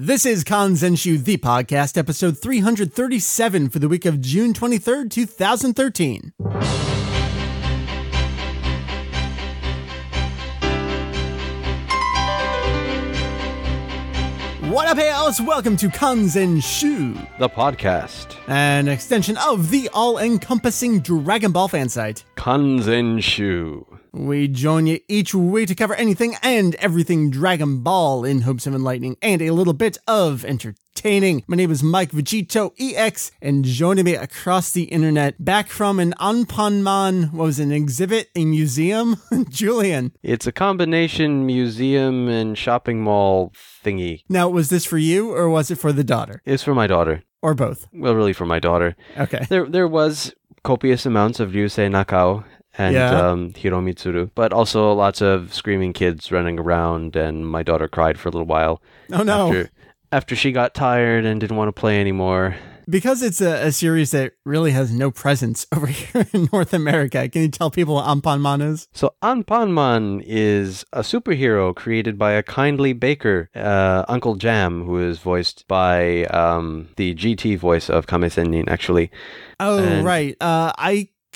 This is Kanzenshuu, the podcast, episode 337 for the week of June 23rd, 2013. What up, hey, Alice? Welcome to Kanzenshuu, the podcast. an extension of the all-encompassing Dragon Ball fan site. Kanzenshuu. We join you each week to cover anything and everything Dragon Ball in hopes of enlightening and a little bit of entertaining. My name is Mike VegettoEX, and joining me across the internet, back from an Anpanman, what was it, an exhibit, a museum? Julian. It's a combination museum and shopping mall thingy. Now, was this for you or was it for the daughter? It's for my daughter. Or both? Well, really for my daughter. Okay. There, there was copious amounts of Ryusei Nakao and Yeah. um, Hiromitsuru, but also lots of screaming kids running around, and my daughter cried for a little while Oh no. after after she got tired and didn't want to play anymore. Because it's a, a series that really has no presence over here in North America, can you tell people what Anpanman is? So Anpanman is a superhero created by a kindly baker, uh, Uncle Jam, who is voiced by um, the GT voice of Kame Sennin, actually. Oh, And- right. Uh,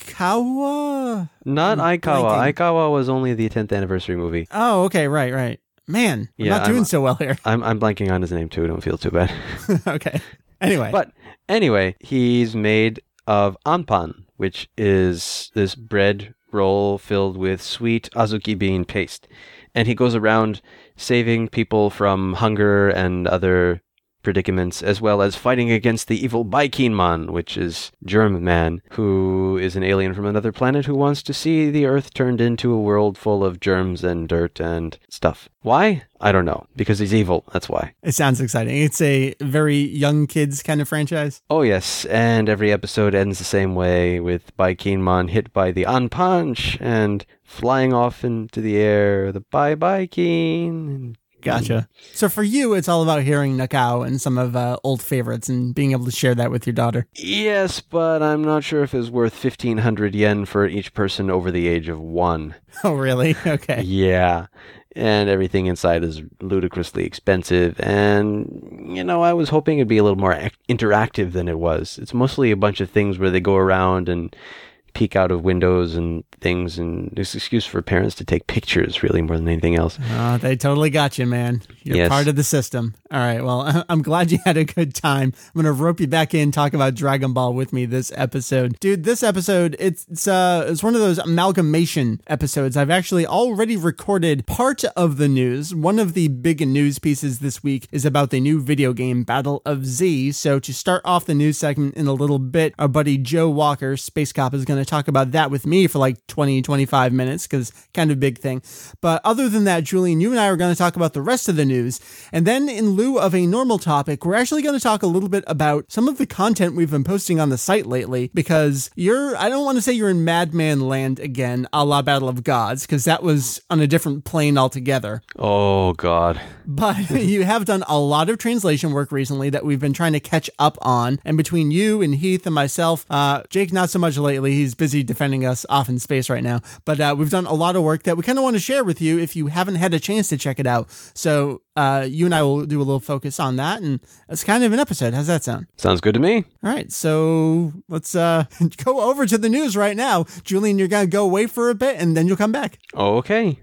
Aikawa? Not I'm Aikawa. Aikawa was only the 10th anniversary movie. Oh, okay, right, right. Man, I'm Yeah, not doing I'm- so well here. I'm, I'm blanking on his name too. Don't feel too bad. okay. Anyway, But anyway, he's made of anpan, which is this bread roll filled with sweet azuki bean paste. And he goes around saving people from hunger and other predicaments, as well as fighting against the evil Baikinman, which is Germ Man, who is an alien from another planet who wants to see the Earth turned into a world full of germs and dirt and stuff. Why? I don't know. Because he's evil, that's why. it sounds exciting. It's a very young kids kind of franchise. Oh yes, and every episode ends the same way with Baikinman hit by the on punch and flying off into the air, the bye bye Keen. Gotcha. So for you, it's all about hearing Nakao and some of uh, old favorites and being able to share that with your daughter. Yes, but I'm not sure if it's worth fifteen hundred yen for each person over the age of one. Oh, really? Okay. Yeah. And everything inside is ludicrously expensive. And, you know, I was hoping it'd be a little more ac- interactive than it was. It's mostly a bunch of things where they go around and peek out of windows and things. And it's an excuse for parents to take pictures, really, more than anything else. Oh, they totally got you, man. You're Yes. part of the system. All right. Well, I'm glad you had a good time. I'm gonna rope you back in, talk about Dragon Ball with me this episode, dude. This episode, it's it's uh, it's one of those amalgamation episodes. I've actually already recorded part of the news. One of the big news pieces this week is about the new video game Battle of Z. So to start off the news segment in a little bit, our buddy Joe Walker, Space Cop, is gonna talk about that with me for like 20, 25 minutes because kind of a big thing. But other than that, Julian, you and I are going to talk about the rest of the news. And then, in lieu of a normal topic, we're actually going to talk a little bit about some of the content we've been posting on the site lately because you're, I don't want to say you're in Madman land again, a la Battle of Gods, because that was on a different plane altogether. Oh, God. But you have done a lot of translation work recently that we've been trying to catch up on. And between you and Heath and myself, uh, Jake, not so much lately. He's busy defending us off in space right now. But uh, we've done a lot of work that we kind of want to share with you if you haven't had a chance to check it out. So uh, you and I will do a little focus on that. And it's kind of an episode. How's that sound? Sounds good to me. All right. So let's uh, go over to the news right now. Julian, you're going to go away for a bit and then you'll come back. Okay.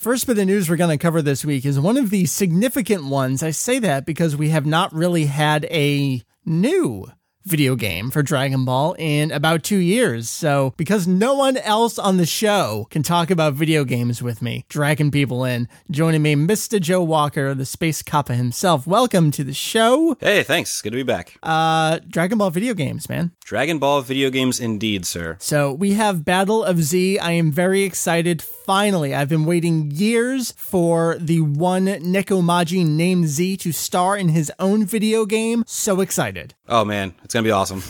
First bit of news we're going to cover this week is one of the significant ones. I say that because we have not really had a new video game for Dragon Ball in about two years. So, because no one else on the show can talk about video games with me, dragging people in, joining me, Mr. Joe Walker, the Space Kappa himself. Welcome to the show. Hey, thanks. Good to be back. Uh, Dragon Ball video games, man. Dragon Ball video games, indeed, sir. So we have Battle of Z. I am very excited. Finally, I've been waiting years for the one Neko Majin named Z to star in his own video game. So excited. Oh man, It's gonna be awesome.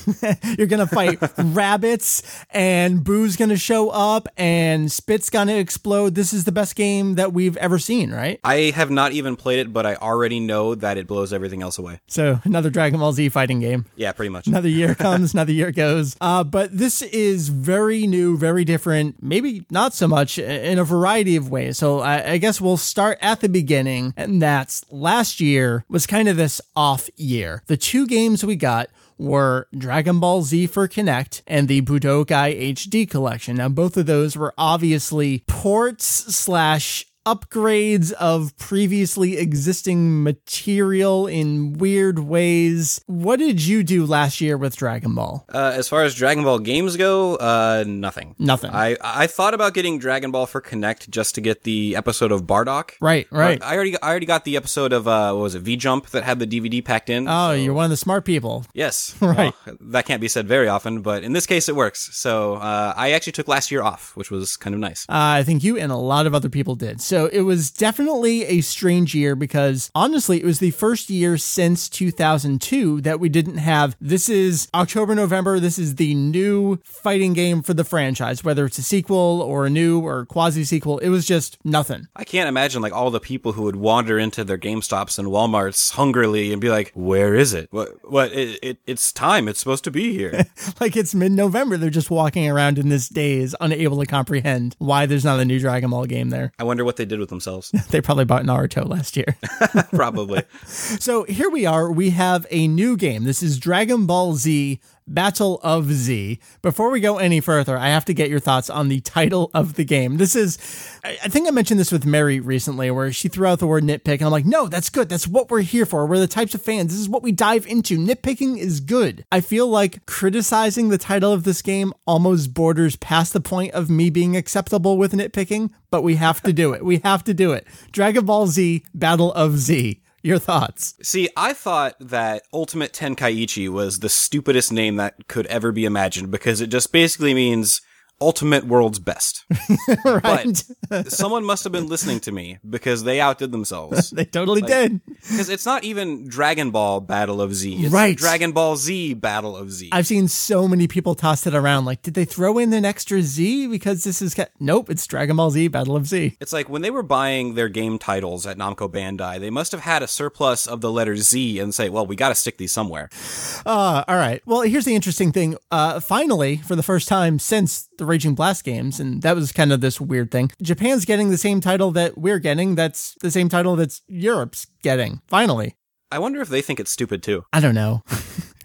You're gonna fight rabbits, and Boo's gonna show up, and Spit's gonna explode. This is the best game that we've ever seen, right? I have not even played it, but I already know that it blows everything else away. So another Dragon Ball Z fighting game. Yeah, pretty much. Another year comes, another year goes. Uh, but this is very new, very different, maybe not so much in a variety of ways. So I, I guess we'll start at the beginning, and that's last year was kind of this off year. The two games we got were Dragon Ball Z for Kinect and the Budokai HD collection. Now, both of those were obviously ports slash upgrades of previously existing material in weird ways. What did you do last year with Dragon Ball? Uh, as far as Dragon Ball games go, uh, nothing. Nothing. I I thought about getting Dragon Ball for Kinect just to get the episode of Bardock. Right, right. I already I already got the episode of uh, what was it V Jump that had the DVD packed in. Oh, so- you're one of the smart people. Yes, Right. Well, that can't be said very often, but in this case, it works. So uh, I actually took last year off, which was kind of nice. Uh, I think you and a lot of other people did. So it was definitely a strange year because honestly, it was the first year since 2002 that we didn't have this is October, November. This is the new fighting game for the franchise, whether it's a sequel or a new or quasi sequel. It was just nothing. I can't imagine like all the people who would wander into their GameStops and WalMarts hungrily and be like, "Where is it? What? What? It, it, it's time. It's supposed to be here." Like it's mid November. They're just walking around in this daze, unable to comprehend why there's not a new Dragon Ball game there. I wonder what they did with themselves. They probably bought Naruto last year. Probably. So here we are. We have a new game. This is Dragon Ball Z Battle of Z. Before we go any further, I have to get your thoughts on the title of the game. This is, I think I mentioned this with Mary recently, where she threw out the word nitpick, and I'm like, no, that's good. That's what we're here for. We're the types of fans. This is what we dive into. Nitpicking is good. I feel like criticizing the title of this game almost borders past the point of me being acceptable with nitpicking, but we have to do it. We have to do it. Dragon Ball Z Battle of Z. Your thoughts? See, I thought that Ultimate Tenkaichi was the stupidest name that could ever be imagined because it just basically means Ultimate World's Best. right. But someone must have been listening to me because they outdid themselves. they totally did. Because it's not even Dragon Ball Battle of Z. It's Right. Dragon Ball Z Battle of Z. I've seen so many people toss it around. Like, did they throw in an extra Z because this is? Ca-? Nope, it's Dragon Ball Z Battle of Z. It's like when they were buying their game titles at Namco Bandai, they must have had a surplus of the letter Z and say, well, we got to stick these somewhere. Uh, all right. Well, here's the interesting thing. Uh, finally, for the first time since the Raging Blast games, and that was kind of this weird thing, Japan's getting the same title that we're getting. That's the same title that's Europe's getting. Finally. I wonder if they think it's stupid too. I don't know.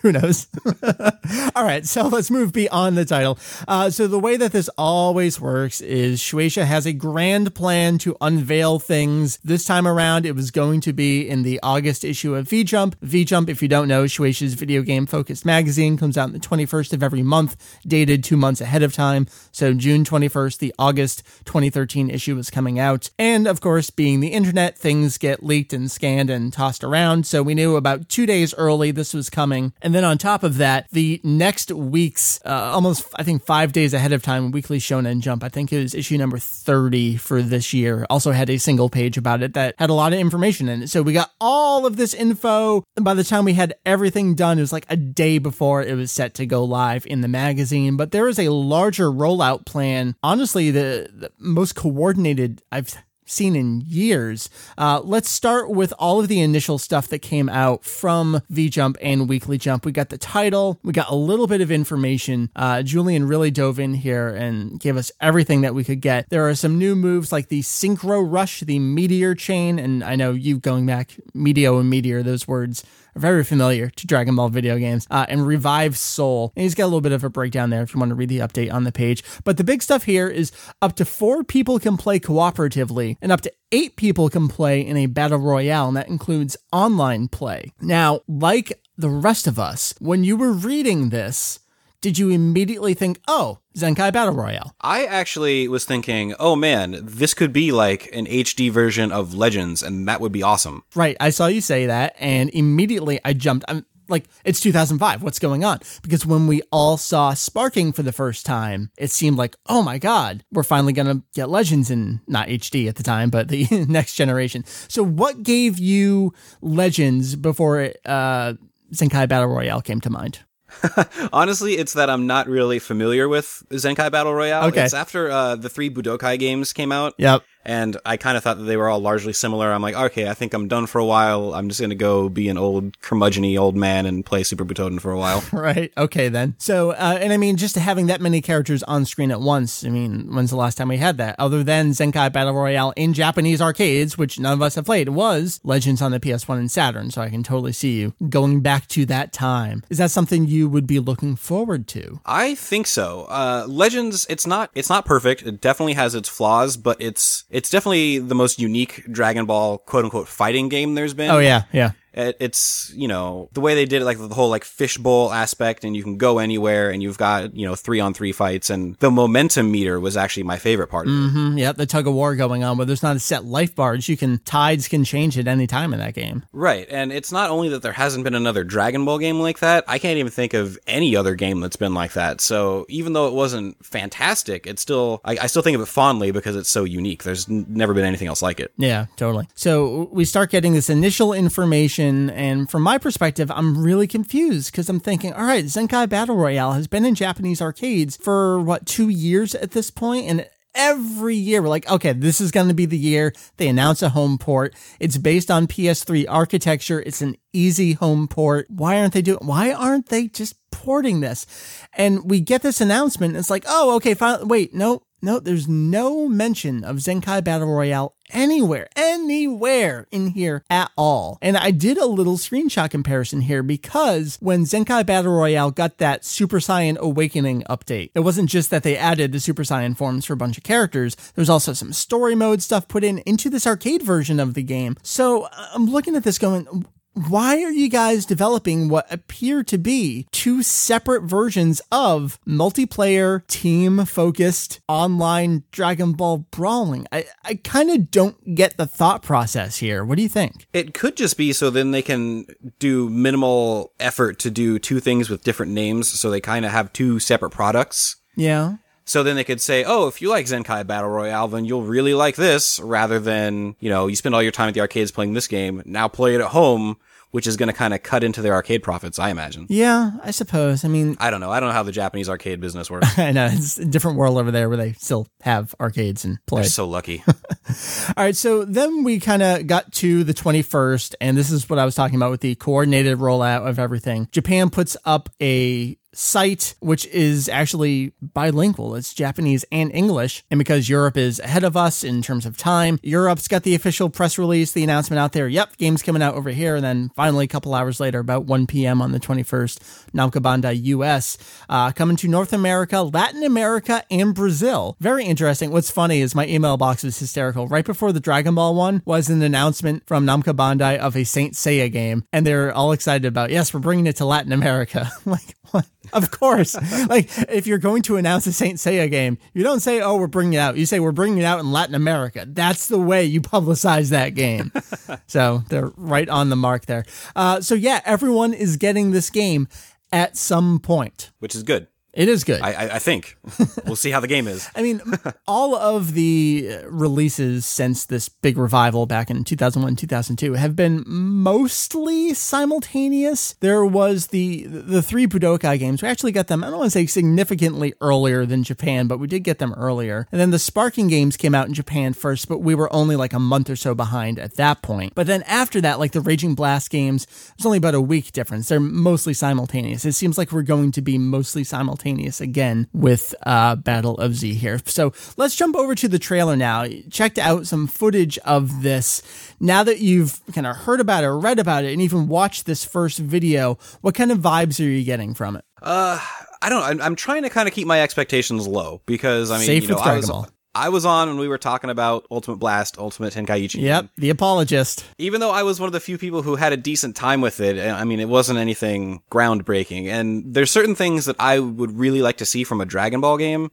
Who knows? All right, so let's move beyond the title. Uh, so the way that this always works is Shueisha has a grand plan to unveil things. This time around, it was going to be in the August issue of V Jump. V Jump, if you don't know, Shueisha's video game focused magazine comes out on the 21st of every month, dated two months ahead of time. So June 21st, the August 2013 issue is coming out. And of course, being the internet, things get leaked and scanned and tossed around. So we knew about two days early this was coming. And then on top of that, the next week's, uh, almost, I think, five days ahead of time, Weekly Shonen Jump, I think it was issue number 30 for this year, also had a single page about it that had a lot of information in it. So we got all of this info. And by the time we had everything done, it was like a day before it was set to go live in the magazine. But there is a larger rollout plan. Honestly, the, the most coordinated I've seen in years. Uh, let's start with all of the initial stuff that came out from V Jump and Weekly Jump. We got the title, we got a little bit of information. Uh, Julian really dove in here and gave us everything that we could get. There are some new moves like the Synchro Rush, the Meteor Chain, and I know you going back, Meteo and Meteor, those words very familiar to Dragon Ball video games, uh, and Revive Soul. And he's got a little bit of a breakdown there if you want to read the update on the page. But the big stuff here is up to four people can play cooperatively, and up to eight people can play in a battle royale, and that includes online play. Now, like the rest of us, when you were reading this, did you immediately think, oh, Zenkai Battle Royale? I actually was thinking, oh man, this could be like an HD version of Legends, and that would be awesome. Right. I saw you say that, and immediately I jumped. I'm like, it's 2005. What's going on? Because when we all saw Sparking for the first time, it seemed like, oh my God, we're finally going to get Legends in not HD at the time, but the next generation. So, what gave you Legends before uh, Zenkai Battle Royale came to mind? Honestly, it's that I'm not really familiar with Zenkai Battle Royale. Okay. It's after uh, the three Budokai games came out. Yep. And I kind of thought that they were all largely similar. I'm like, okay, I think I'm done for a while. I'm just going to go be an old curmudgeony old man and play Super Butoden for a while. Right. Okay, then. So, uh, and I mean, just having that many characters on screen at once, I mean, when's the last time we had that? Other than Zenkai Battle Royale in Japanese arcades, which none of us have played, was Legends on the PS1 and Saturn. So I can totally see you going back to that time. Is that something you would be looking forward to? I think so. Uh, Legends, it's not, it's not perfect. It definitely has its flaws, but it's, it's definitely the most unique Dragon Ball quote unquote fighting game there's been. Oh, yeah. Yeah. It, it's you know the way they did it, like the whole like fishbowl aspect, and you can go anywhere, and you've got you know three on three fights, and the momentum meter was actually my favorite part. Of it. Mm, yep. The tug of war going on where there's not a set life bars. You can, tides can change at any time in that game. Right, and it's not only that there hasn't been another Dragon Ball game like that. I can't even think of any other game that's been like that. So even though it wasn't fantastic, it's still I, I still think of it fondly because it's so unique. There's n- never been anything else like it. Yeah, totally. So we start getting this initial information, and from my perspective, I'm really confused because I'm thinking, all right, Zenkai Battle Royale has been in Japanese arcades for what, two years at this point, and every year we're like, okay, this is going to be the year they announce a home port. It's based on PS3 architecture. It's an easy home port. Why aren't they doing, why aren't they just porting this? And we get this announcement. It's like, oh, okay, fine. Wait, no, no, there's no mention of Zenkai Battle Royale anywhere, anywhere in here at all. And I did a little screenshot comparison here because when Zenkai Battle Royale got that Super Saiyan Awakening update, it wasn't just that they added the Super Saiyan forms for a bunch of characters, there's also some story mode stuff put in into this arcade version of the game. So uh, I'm looking at this going, why are you guys developing what appear to be two separate versions of multiplayer, team focused online Dragon Ball brawling? I, I kind of don't get the thought process here. What do you think? It could just be so then they can do minimal effort to do two things with different names, so they kind of have two separate products. Yeah. So then they could say, oh, if you like Zenkai Battle Royale, then you'll really like this, rather than, you know, you spend all your time at the arcades playing this game, now play it at home, which is going to kind of cut into their arcade profits, I imagine. Yeah, I suppose. I mean, I don't know. I don't know how the Japanese arcade business works. I know it's a different world over there where they still have arcades and play. They're so lucky. All right, so then we kind of got to the 21st, and this is what I was talking about with the coordinated rollout of everything. Japan puts up a site which is actually bilingual. It's Japanese and English. And because Europe is ahead of us in terms of time, Europe's got the official press release, the announcement out there. Yep, game's coming out over here. And then finally, a couple hours later, about 1 p.m. on the 21st, Namco Bandai US, uh, coming to North America, Latin America, and Brazil. Very interesting. What's funny is my email box was hysterical. Right before the Dragon Ball one was an announcement from Namco Bandai of a Saint Seiya game. And they're all excited about, yes, we're bringing it to Latin America. like, what? Of course. like, if you're going to announce a Saint Seiya game, you don't say, oh, we're bringing it out. You say, we're bringing it out in Latin America. That's the way you publicize that game. so they're right on the mark there. Uh, so, yeah, everyone is getting this game at some point. which is good. It is good. I, I, I think. we'll see how the game is. I mean, all of the uh, releases since this big revival back in 2001, 2002 have been mostly simultaneous. There was the the three Budokai games. We actually got them, I don't want to say significantly earlier than Japan, but we did get them earlier. And then the Sparking games came out in Japan first, but we were only like a month or so behind at that point. But then after that, like the Raging Blast games, there's only about a week difference. They're mostly simultaneous. It seems like we're going to be mostly simultaneous again with uh, Battle of Z here. So let's jump over to the trailer now. Checked out some footage of this. Now that you've kind of heard about it, or read about it, and even watched this first video, what kind of vibes are you getting from it? Uh, I don't. I'm, I'm trying to kind of keep my expectations low because I mean, Safe you know, with I was. I was on when we were talking about Ultimate Blast, Ultimate Tenkaichi. Yep, the apologist. Even though I was one of the few people who had a decent time with it, I mean, it wasn't anything groundbreaking. And there's certain things that I would really like to see from a Dragon Ball game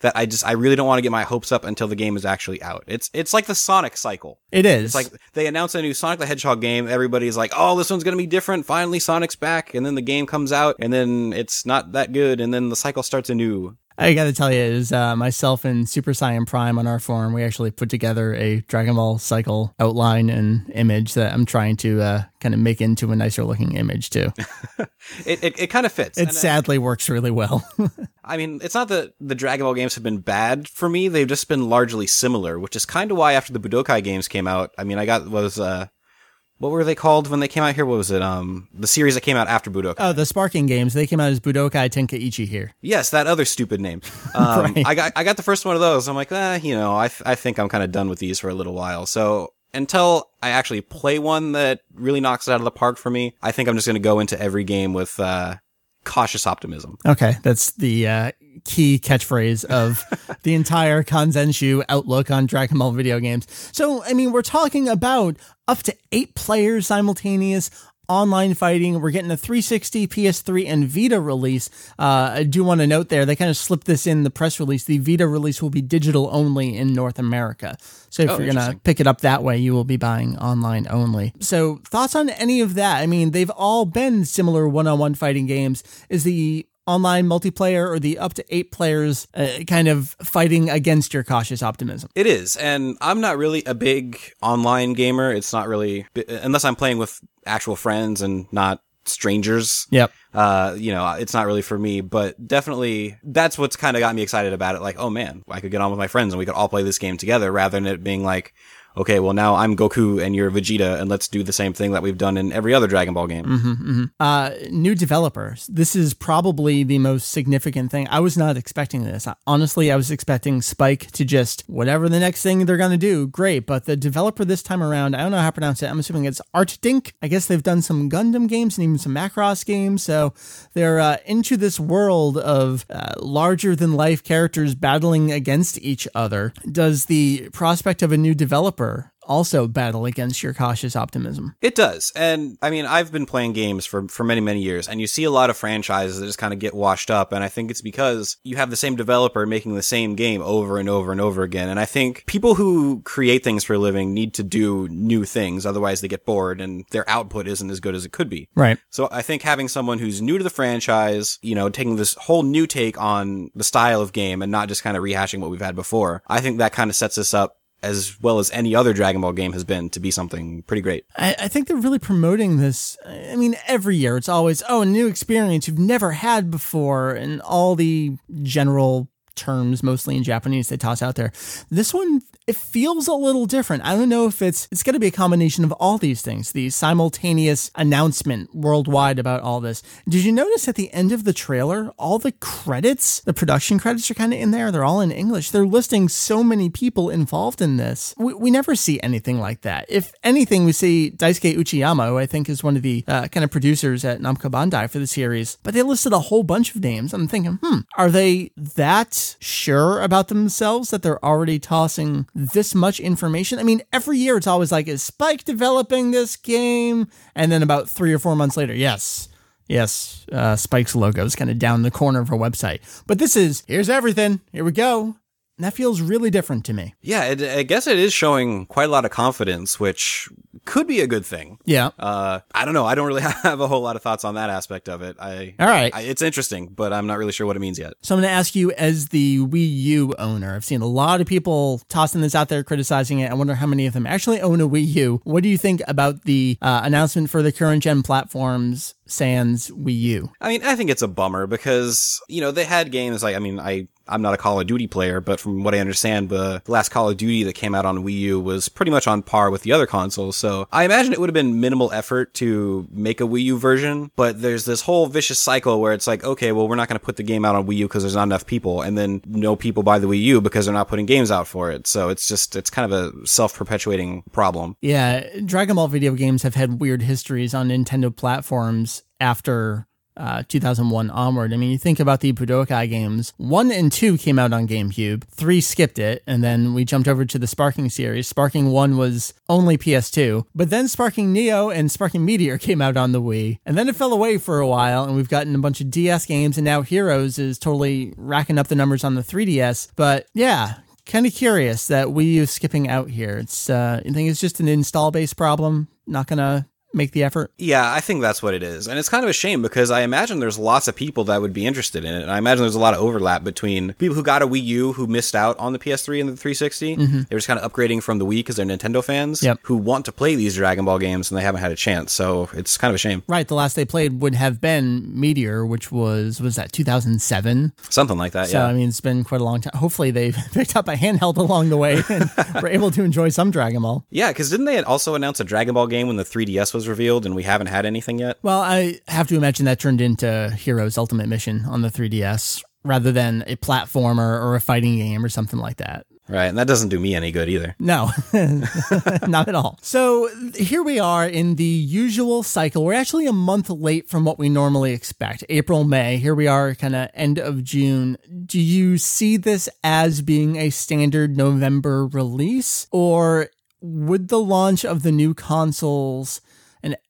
that I just I really don't want to get my hopes up until the game is actually out. It's it's like the Sonic cycle. It is. It's like they announce a new Sonic the Hedgehog game, everybody's like, "Oh, this one's going to be different. Finally Sonic's back." And then the game comes out and then it's not that good and then the cycle starts anew. I got to tell you, is uh, myself and Super Saiyan Prime on our forum, we actually put together a Dragon Ball cycle outline and image that I'm trying to uh, kind of make into a nicer looking image too. it it, it kind of fits. It And, uh, sadly works really well. I mean, it's not that the Dragon Ball games have been bad for me; they've just been largely similar, which is kind of why after the Budokai games came out, I mean, I got was uh, what were they called when they came out here? What was it? Um, the series that came out after Budokai. oh, the Sparking games, they came out as Budokai Tenkaichi here. Yes, that other stupid name. Um, Right. I got I got the first one of those. I'm like, eh, you know, I th- I think I'm kind of done with these for a little while. So until I actually play one that really knocks it out of the park for me, I think I'm just going to go into every game with uh, cautious optimism. Okay, that's the uh, key catchphrase of the entire Kanzenshuu outlook on Dragon Ball video games. So, I mean, we're talking about up to eight players simultaneous. Online fighting. We're getting a 360, PS3, and Vita release. Uh, I do want to note there, they kind of slipped this in the press release. The Vita release will be digital only in North America. So if Oh, you're going to pick it up that way, you will be buying online only. So, thoughts on any of that? I mean, they've all been similar one on one fighting games. Is the online multiplayer or the up to eight players uh, kind of fighting against your cautious optimism? It is, and I'm not really a big online gamer. It's not really unless I'm playing with actual friends and not strangers. Yep. Uh, you know, it's not really for me, but definitely that's what's kind of got me excited about it. Like, oh man, I could get on with my friends and we could all play this game together rather than it being like, okay, well now I'm Goku and you're Vegeta and let's do the same thing that we've done in every other Dragon Ball game. Uh, new developers. This is probably the most significant thing. I was not expecting this. Honestly, I was expecting Spike to just whatever the next thing they're to do, great. But the developer this time around, I don't know how to pronounce it. I'm assuming it's Artdink. I guess they've done some Gundam games and even some Macross games. So they're uh, into this world of uh, larger than life characters battling against each other. Does the prospect of a new developer also battle against your cautious optimism? It does. And I mean, I've been playing games for, for many, many years and you see a lot of franchises that just kind of get washed up. And I think it's because you have the same developer making the same game over and over and over again. And I think people who create things for a living need to do new things. Otherwise they get bored and their output isn't as good as it could be. Right. So I think having someone who's new to the franchise, you know, taking this whole new take on the style of game and not just kind of rehashing what we've had before, I think that kind of sets us up as well as any other Dragon Ball game has been to be something pretty great. I, I think they're really promoting this. I mean, every year it's always, oh, a new experience you've never had before, and all the general terms, mostly in Japanese, they toss out there. This one, it feels a little different. I don't know if it's it's going to be a combination of all these things, the simultaneous announcement worldwide about all this. Did you notice at the end of the trailer, all the credits, the production credits are kind of in there. They're all in English. They're listing so many people involved in this. We, we never see anything like that. If anything, we see Daisuke Uchiyama, who I think is one of the uh, kind of producers at Namco Bandai for the series, but they listed a whole bunch of names. I'm thinking, hmm, are they that sure about themselves that they're already tossing this much information? I mean, every year it's always like, is Spike developing this game? And then about three or four months later, yes. Yes, uh, Spike's logo is kind of down the corner of our website. But this is, here's everything. Here we go. That feels really different to me. Yeah, it, I guess it is showing quite a lot of confidence, which could be a good thing. Yeah. Uh, I don't know. I don't really have a whole lot of thoughts on that aspect of it. I, All right. I, it's interesting, but I'm not really sure what it means yet. So I'm going to ask you, as the Wii U owner, I've seen a lot of people tossing this out there, criticizing it. I wonder how many of them actually own a Wii U. What do you think about the uh, announcement for the current gen platforms, sans Wii U? I mean, I think it's a bummer because, you know, they had games like, I mean, I, I'm not a Call of Duty player, but from what I understand, the last Call of Duty that came out on Wii U was pretty much on par with the other consoles. So I imagine it would have been minimal effort to make a Wii U version, but there's this whole vicious cycle where it's like, okay, well, we're not going to put the game out on Wii U because there's not enough people. And then no people buy the Wii U because they're not putting games out for it. So it's just, it's kind of a self-perpetuating problem. Yeah, Dragon Ball video games have had weird histories on Nintendo platforms after uh, 2001 onward. I mean, you think about the Budokai games. One and two came out on GameCube. Three skipped it, and then we jumped over to the Sparking series. Sparking One was only PS2, but then Sparking Neo and Sparking Meteor came out on the Wii, and then it fell away for a while. And we've gotten a bunch of DS games, and now Heroes is totally racking up the numbers on the 3DS. But yeah, kind of curious that Wii U is skipping out here. It's uh, you think it's just an install base problem? Not gonna make the effort? Yeah, I think that's what it is. And it's kind of a shame because I imagine there's lots of people that would be interested in it. And I imagine there's a lot of overlap between people who got a Wii U who missed out on the PS3 and the 360. Mm-hmm. They were just kind of upgrading from the Wii because they're Nintendo fans Yep. who want to play these Dragon Ball games and they haven't had a chance. So it's kind of a shame. Right. The last they played would have been Meteor, which was was that 2007. Something like that, So yeah. I mean, it's been quite a long time. Hopefully, they picked up a handheld along the way and were able to enjoy some Dragon Ball. yeah, because didn't they also announce a Dragon Ball game when the 3DS was revealed and we haven't had anything yet? Well, I have to imagine that turned into Heroes Ultimate Mission on the 3DS rather than a platformer or a fighting game or something like that. Right, and that doesn't do me any good either. No, not at all. So here we are in the usual cycle. We're actually a month late from what we normally expect. April, May. Here we are, kind of end of June. Do you see this as being a standard November release, or would the launch of the new consoles?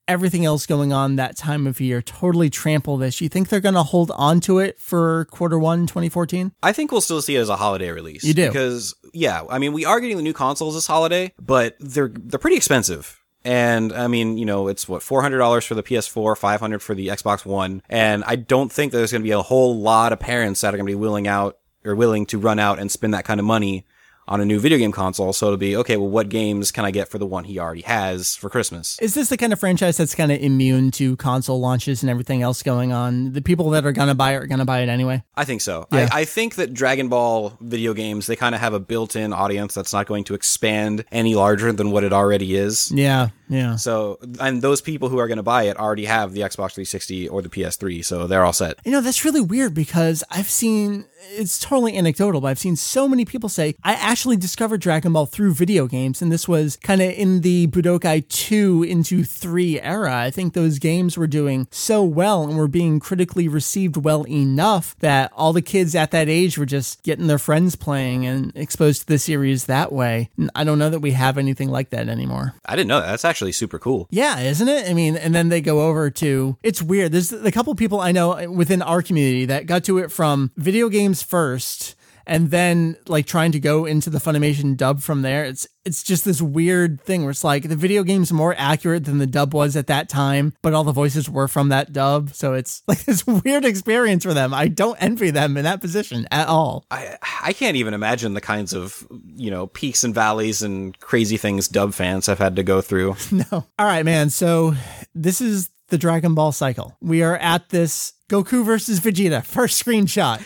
Everything else going on that time of year totally trample this. You think they're going to hold on to it for quarter one 2014? I think we'll still see it as a holiday release. You do? because yeah, I mean we are getting the new consoles this holiday, but they're they're pretty expensive. And I mean, you know, it's what four hundred dollars for the PS4, five hundred for the Xbox One, and I don't think there's going to be a whole lot of parents that are going to be willing out or willing to run out and spend that kind of money on a new video game console. So it'll be okay. Well, what games can I get for the one he already has for Christmas? Is this the kind of franchise that's kind of immune to console launches and everything else going on? The people that are to buy it are to buy it anyway. I think so. Yeah. I, I think that Dragon Ball video games, they kind of have a built in audience that's not going to expand any larger than what it already is. Yeah, yeah. So, and those people who are going to buy it already have the Xbox 360 or the PS3, so they're all set. You know, that's really weird because I've seen it's totally anecdotal, but I've seen so many people say, I actually discovered Dragon Ball through video games, and this was kind of in the Budokai 2 into 3 era. I think those games were doing so well and were being critically received well enough that all the kids at that age were just getting their friends playing and exposed to the series that way. And I don't know that we have anything like that anymore. I didn't know that. That's actually super cool. Yeah, isn't it? I mean, and then they go over to it's weird. There's a couple people I know uh, within our community that got to it from video games first and then like trying to go into the Funimation dub from there. It's it's just this weird thing where it's like the video game's more accurate than the dub was at that time, but all the voices were from that dub. So it's like this weird experience for them. I don't envy them in that position at all. I I can't even imagine the kinds of, you know, peaks and valleys and crazy things dub fans have had to go through. No. All right, man. So this is the Dragon Ball cycle. We are at this Goku versus Vegeta first screenshot.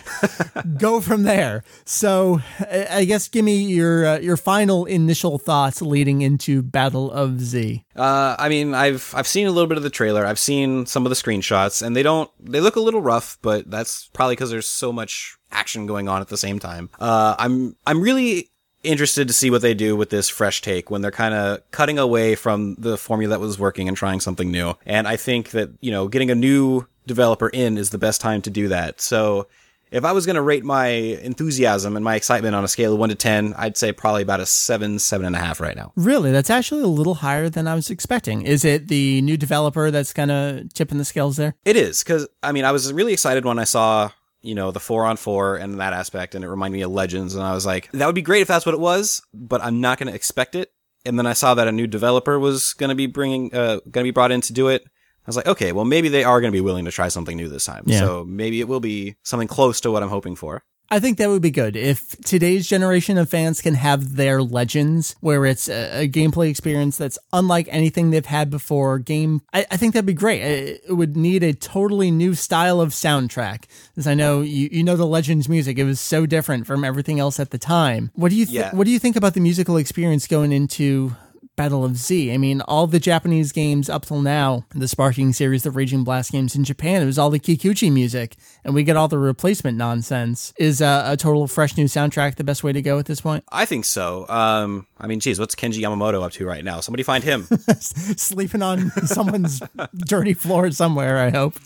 Go from there. So I guess give me your uh, your final initial thoughts leading into Battle of Z. Uh, I mean, I've I've seen a little bit of the trailer. I've seen some of the screenshots, and they don't they look a little rough, but that's probably because there's so much action going on at the same time. Uh, I'm I'm really interested to see what they do with this fresh take when they're kind of cutting away from the formula that was working and trying something new. And I think that you know getting a new developer in is the best time to do that. So. If I was going to rate my enthusiasm and my excitement on a scale of one to 10, I'd say probably about a seven, seven and a half right now. Really, that's actually a little higher than I was expecting. Is it the new developer that's kind of tipping the scales there? It is because I mean I was really excited when I saw you know the four on four and that aspect, and it reminded me of Legends, and I was like, that would be great if that's what it was, but I'm not going to expect it. And then I saw that a new developer was going to be bringing, uh, going to be brought in to do it. I was like, okay, well maybe they are going to be willing to try something new this time. Yeah. So maybe it will be something close to what I'm hoping for. I think that would be good if today's generation of fans can have their legends, where it's a, a gameplay experience that's unlike anything they've had before. Game, I, I think that'd be great. It, it would need a totally new style of soundtrack, as I know you, you know the Legends music. It was so different from everything else at the time. What do you th- Yeah. What do you think about the musical experience going into? Battle of Z. I mean, all the Japanese games up till now, the Sparking series, the Raging Blast games in Japan, it was all the Kikuchi music, and we get all the replacement nonsense. Is uh, a total fresh new soundtrack the best way to go at this point? I think so. Um, I mean, geez, what's Kenji Yamamoto up to right now? Somebody find him. Sleeping on someone's dirty floor somewhere, I hope.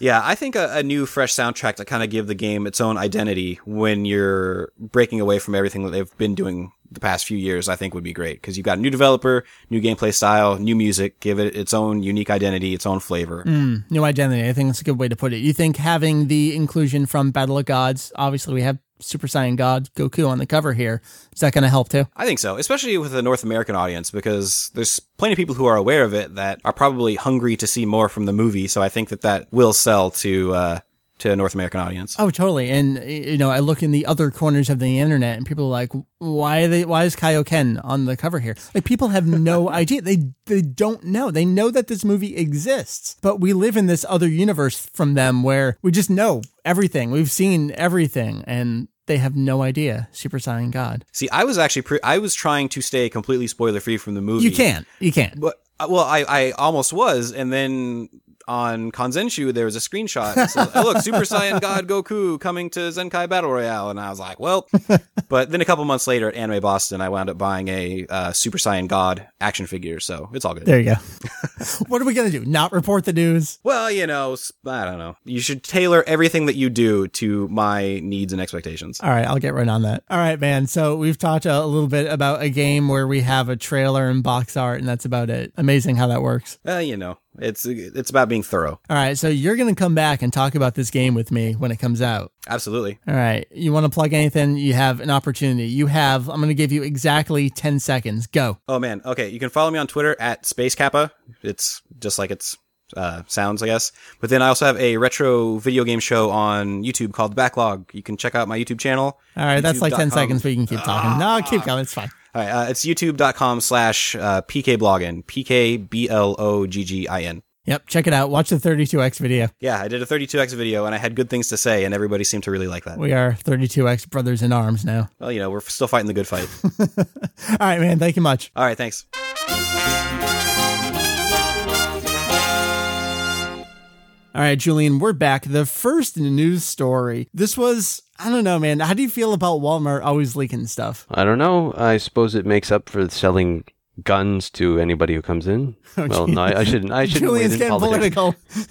Yeah, I think a, a new, fresh soundtrack to kind of give the game its own identity when you're breaking away from everything that they've been doing the past few years, I think would be great because you've got a new developer, new gameplay style, new music, give it its own unique identity, its own flavor. Mm, new identity. I think that's a good way to put it. You think having the inclusion from Battle of Gods, obviously we have Super Saiyan God Goku on the cover here. Is that going to help too? I think so, especially with the North American audience, because there's plenty of people who are aware of it that are probably hungry to see more from the movie. So I think that that will sell to uh, to a North American audience. Oh, totally. And you know, I look in the other corners of the internet, and people are like, "Why they? Why is Kaioken on the cover here?" Like people have no idea. They they don't know. They know that this movie exists, but we live in this other universe from them where we just know everything. We've seen everything, and they have no idea. Super Saiyan God. See, I was actually pre- I was trying to stay completely spoiler free from the movie. You can't. You can't. But uh, well, I I almost was, and then on Kanzenshuu, there was a screenshot. Says, oh, look, Super Saiyan God Goku coming to Zenkai Battle Royale. And I was like, well, but then a couple months later at Anime Boston, I wound up buying a uh, Super Saiyan God action figure. So it's all good. There you go. what are we going to do? Not report the news? Well, you know, I don't know. You should tailor everything that you do to my needs and expectations. All right, I'll get right on that. All right, man. So we've talked a little bit about a game where we have a trailer and box art, and that's about it. Amazing how that works. Well, you know, it's it's about being thorough. All right, so you're going to come back and talk about this game with me when it comes out. Absolutely. All right. You want to plug anything? You have an opportunity. You have I'm going to give you exactly 10 seconds. Go. Oh man. Okay, you can follow me on Twitter at Space Kappa. It's just like it's uh, sounds, I guess. But then I also have a retro video game show on YouTube called The Backlog. You can check out my YouTube channel. All right, that's like 10 youtube.com. seconds, but you can keep talking. no, keep going. It's fine. All right, uh, it's youtube.com slash uh, pkbloggin. P-K-B-L-O-G-G-I-N. Yep, check it out. Watch the 32X video. Yeah, I did a 32X video and I had good things to say and everybody seemed to really like that. We are 32X brothers in arms now. Well, you know, we're still fighting the good fight. All right, man. Thank you much. All right, thanks. All right, Julian, we're back. The first news story. This was, I don't know, man. How do you feel about Walmart always leaking stuff? I don't know. I suppose it makes up for selling guns to anybody who comes in. Oh, well, no, I, I shouldn't. I shouldn't. Julian's getting political.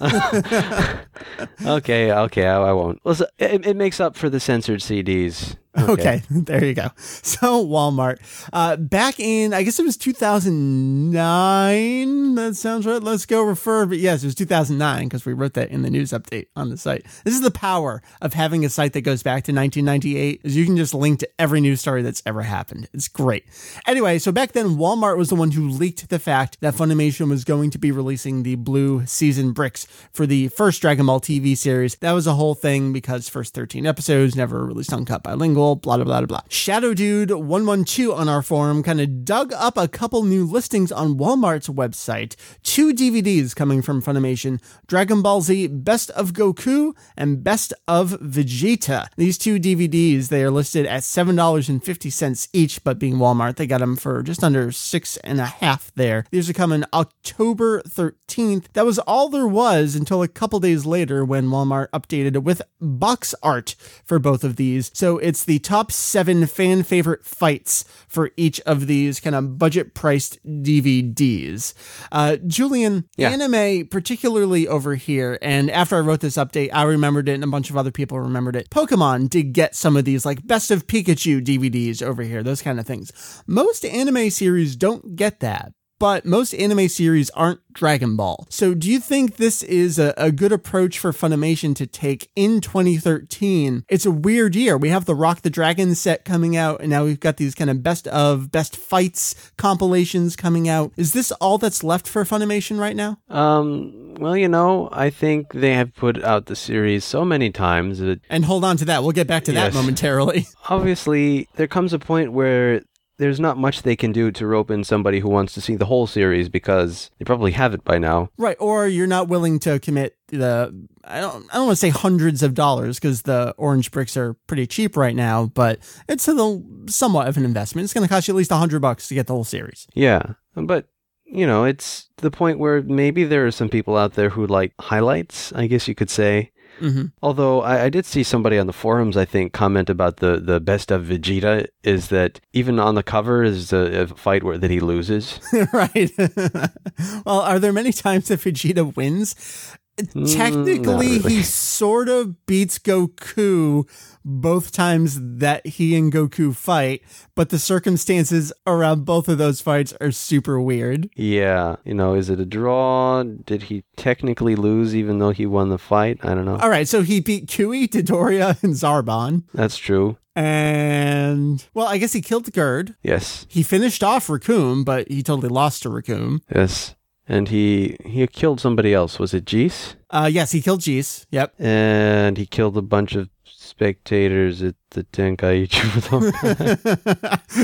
okay, okay, I, I won't. Well, so it, it makes up for the censored CDs. Okay. there you go. So Walmart, uh, back in, I guess it was 2009. That sounds right. Let's go refer. But yes, it was 2009 because we wrote that in the news update on the site. This is the power of having a site that goes back to 1998 is you can just link to every news story that's ever happened. It's great. Anyway, so back then Walmart was the one who leaked the fact that Funimation was going to be releasing the blue season bricks for the first Dragon Ball TV series. That was a whole thing because first 13 episodes never released uncut bilingual blah, blah, blah, blah, blah. Shadow Dude 112 on our forum kind of dug up a couple new listings on Walmart's website. Two DVDs coming from Funimation Dragon Ball Z Best of Goku and Best of Vegeta. These two DVDs, they are listed at $7.50 each, but being Walmart, they got them for just under six and a half there. These are coming October 13th. That was all there was until a couple days later when Walmart updated with box art for both of these. So it's the top seven fan favorite fights for each of these kind of budget priced DVDs. Uh, Julian, Yeah. anime, particularly over here, and after I wrote this update, I remembered it and a bunch of other people remembered it. Pokemon did get some of these, like Best of Pikachu DVDs over here, those kind of things. Most anime series don't get that. But most anime series aren't Dragon Ball. So, do you think this is a, a good approach for Funimation to take in 2013? It's a weird year. We have the Rock the Dragon set coming out, and now we've got these kind of best of, best fights compilations coming out. Is this all that's left for Funimation right now? Um, well, you know, I think they have put out the series so many times that And hold on to that. We'll get back to that momentarily. obviously there comes a point where there's not much they can do to rope in somebody who wants to see the whole series because they probably have it by now. Right, or you're not willing to commit the I don't I don't want to say hundreds of dollars because the orange bricks are pretty cheap right now, but it's a somewhat of an investment. It's going to cost you at least a hundred bucks to get the whole series. Yeah, but you know, it's the point where maybe there are some people out there who like highlights, I guess you could say. Hmm Although I, I did see somebody on the forums, I think, comment about the, the best of Vegeta is that even on the cover is a, a fight where that he loses. right. well, are there many times that Vegeta wins? Technically mm, really. he sort of beats Goku both times that he and Goku fight, but the circumstances around both of those fights are super weird. Yeah, you know, is it a draw? Did he technically lose even though he won the fight? I don't know. All right, so he beat Kui, Dodoria, and Zarbon. That's true. And well, I guess he killed Guldo. Yes, He finished off Recoome, but he totally lost to Recoome. yes. And he he killed somebody else. Was it Jeice? Uh, yes, he killed Jeice. Yep. And he killed a bunch of spectators at the Tenkaichi.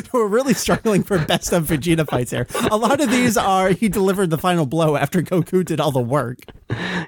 We're really struggling for best of Vegeta fights here. A lot of these are he delivered the final blow after Goku did all the work.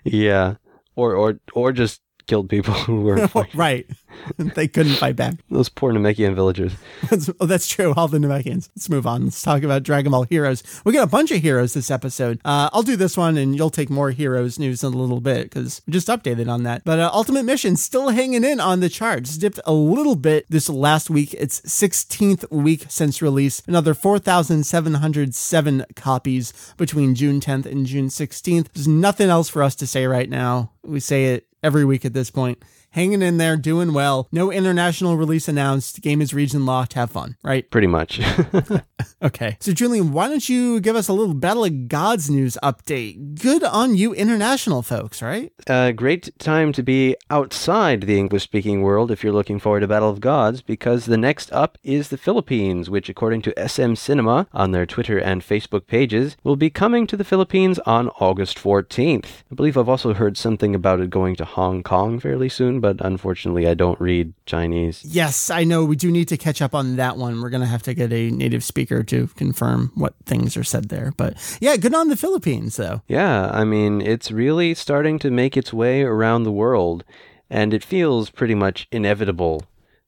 yeah, or or or just killed people who were right. they couldn't fight back. those poor Namekian villagers. That's, oh, that's true. All the Namekians. Let's move on. Let's talk about Dragon Ball Heroes. We got a bunch of heroes this episode. Uh, I'll do this one and you'll take more heroes news in a little bit because we just updated on that. But uh, Ultimate Mission still hanging in on the charts. Dipped a little bit this last week. It's 16th week since release. Another 4,707 copies between June 10th and June 16th. There's nothing else for us to say right now. We say it every week at this point. Hanging in there, doing well. No international release announced. Game is region locked. Have fun, right? Pretty much. Okay. So, Julian, why don't you give us a little Battle of Gods news update? Good on you, international folks, right? A great time to be outside the English speaking world if you're looking forward to Battle of Gods, because the next up is the Philippines, which, according to SM Cinema on their Twitter and Facebook pages, will be coming to the Philippines on August 14th. I believe I've also heard something about it going to Hong Kong fairly soon, but unfortunately I don't read Chinese. Yes, I know we do need to catch up on that one. We're going to have to get a native speaker to confirm what things are said there. But yeah, good on the Philippines, though. Yeah, I mean, it's really starting to make its way around the world, and it feels pretty much inevitable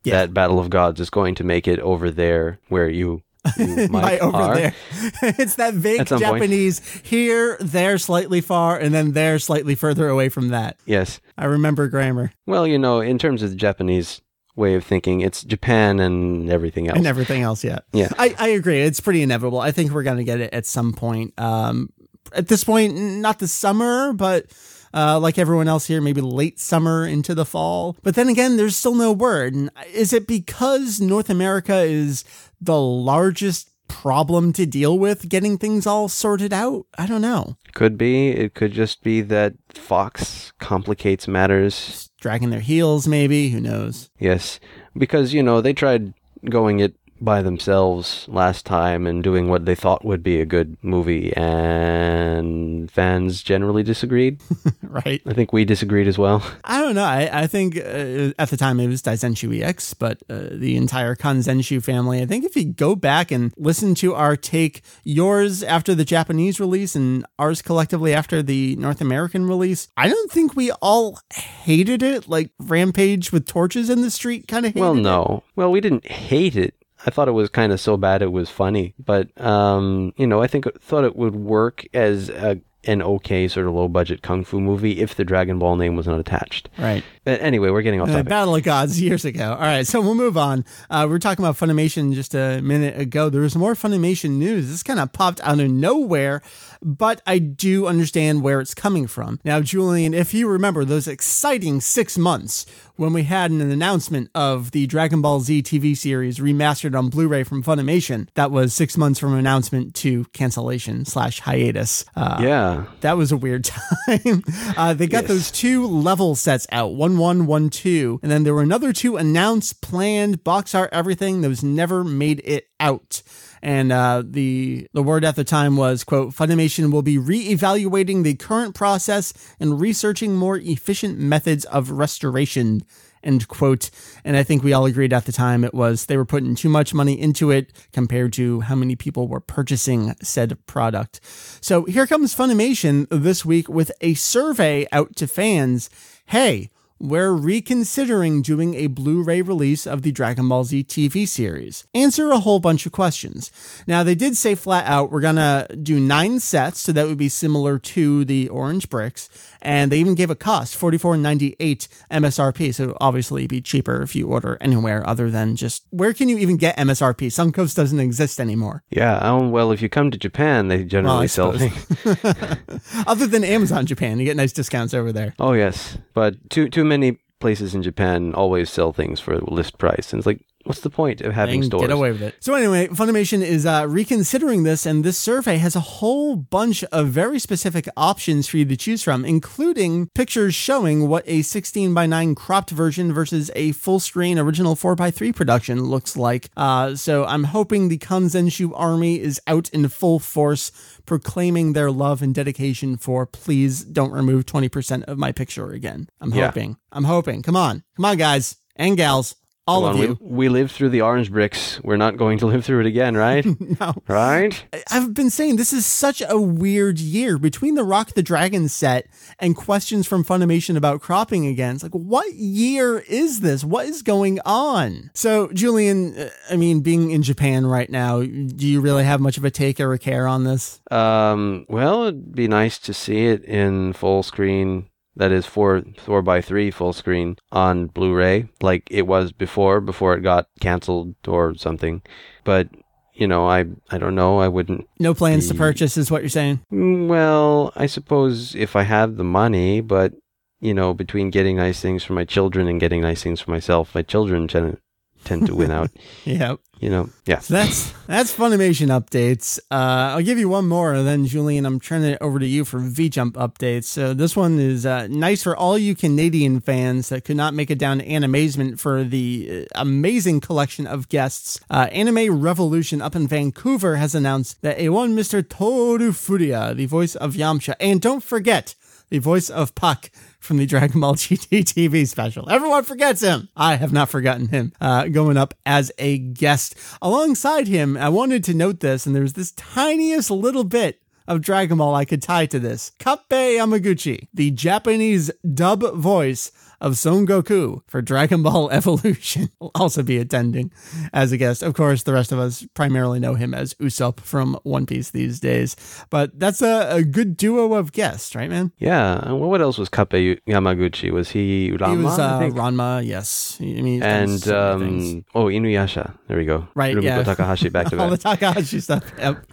Yeah. that Battle of Gods is going to make it over there where you, By Mike, over there. it's that vague some point. Japanese here, there, slightly far, and then there, slightly further away from that. Yes. I remember grammar Well, you know, in terms of the Japanese way of thinking, it's Japan and everything else. and everything else yet. Yeah. I, I agree. It's pretty inevitable. I think we're going to get it at some point. Um, at this point, not the summer, but uh, like everyone else here, maybe late summer into the fall. But then again, there's still no word. Is it because North America is the largest problem to deal with getting things all sorted out? I don't know. Could be. It could just be that Fox complicates matters. Dragging their heels, maybe. Who knows? Yes. Because, you know, they tried going it by themselves last time and doing what they thought would be a good movie, and fans generally disagreed. right. I think we disagreed as well. I don't know. I, I think uh, at the time it was Daizenshuu EX, but uh, the entire Kanzenshuu family. I think if you go back and listen to our take, yours after the Japanese release and ours collectively after the North American release, I don't think we all hated it like Rampage with torches in the street kind of hated Well, it. no. Well, we didn't hate it. I thought it was kind of so bad it was funny, but um, you know, I think thought it would work as a, an okay sort of low budget kung fu movie if the Dragon Ball name was not attached. Right. But anyway, we're getting off Uh, topic. Battle of Gods years ago. All right, so we'll move on. Uh, we were talking about Funimation just a minute ago. There was more Funimation news. This kind of popped out of nowhere, but I do understand where it's coming from. Now, Julian, if you remember those exciting six months when we had an announcement of the Dragon Ball Z TV series remastered on Blu-ray from Funimation, that was six months from announcement to cancellation slash hiatus. Uh, yeah. that was a weird time. Uh, they got Yes. those two level sets out, one one, one two, and then there were another two announced, planned, box art, everything. Those never made it out. And uh, the the word at the time was, "quote Funimation will be reevaluating the current process and researching more efficient methods of restoration." End quote. And I think we all agreed at the time it was they were putting too much money into it compared to how many people were purchasing said product. So here comes Funimation this week with a survey out to fans. Hey, we're reconsidering doing a Blu ray release of the Dragon Ball Z TV series. Answer a whole bunch of questions. Now, they did say flat out, we're going to do nine sets, so that would be similar to the Orange Bricks. And they even gave a cost, $44.98 MSRP. So obviously it'd be cheaper if you order anywhere other than just where can you even get MSRP? Suncoast doesn't exist anymore. Yeah, um, well, if you come to Japan, they generally Well, sell things. Other than Amazon Japan, you get nice discounts over there. Oh yes, but too too many places in Japan always sell things for list price, and it's like, what's the point of having and stores? get away with it. So anyway, Funimation is uh, reconsidering this, and this survey has a whole bunch of very specific options for you to choose from, including pictures showing what a 16 by 9 cropped version versus a full screen original 4 by 3 production looks like. Uh, so I'm hoping the Kanzenshuu army is out in full force, proclaiming their love and dedication for please don't remove 20% of my picture again. I'm Yeah. hoping. I'm hoping. Come on. Come on, guys and gals. All Come of on, you. We, we lived through the orange bricks. We're not going to live through it again, right? No. Right? I've been saying this is such a weird year between the Rock the Dragon set and questions from Funimation about cropping again. It's like, what year is this? What is going on? So, Julian, uh, I mean, being in Japan right now, do you really have much of a take or a care on this? Um, well, it'd be nice to see it in full screen. That is four four by three full screen on Blu-ray, like it was before, before it got canceled or something. But you know, I I don't know. I wouldn't. No plans to purchase, is what you're saying? Mm, Well, I suppose if I have the money, but you know, between getting nice things for my children and getting nice things for myself, my children tend tend to win out. Yeah. You know, yeah. So that's that's Funimation updates. Uh, I'll give you one more, and then Julian, I'm turning it over to you for V Jump updates. So this one is uh, nice for all you Canadian fans that could not make it down to Animazement for the uh, amazing collection of guests. Uh, Anime Revolution up in Vancouver has announced that a one Mr. Toru Furuya, the voice of Yamcha, and don't forget the voice of Puck from the Dragon Ball GT TV special. Everyone forgets him. I have not forgotten him. Uh, going up as a guest alongside him. I wanted to note this, and there's this tiniest little bit of Dragon Ball I could tie to this. Kappei Yamaguchi, the Japanese dub voice of Son Goku for Dragon Ball Evolution, will also be attending as a guest. Of course, the rest of us primarily know him as Usopp from One Piece these days, but that's a, a good duo of guests, right, man? Yeah. and What else was Kappei Yamaguchi? Was he Rama? he was I uh, think? Ranma, yes. I mean, and so um, oh, Inuyasha. There we go. Right, Rumiko yeah. Takahashi back to all the. Takahashi stuff. Yep.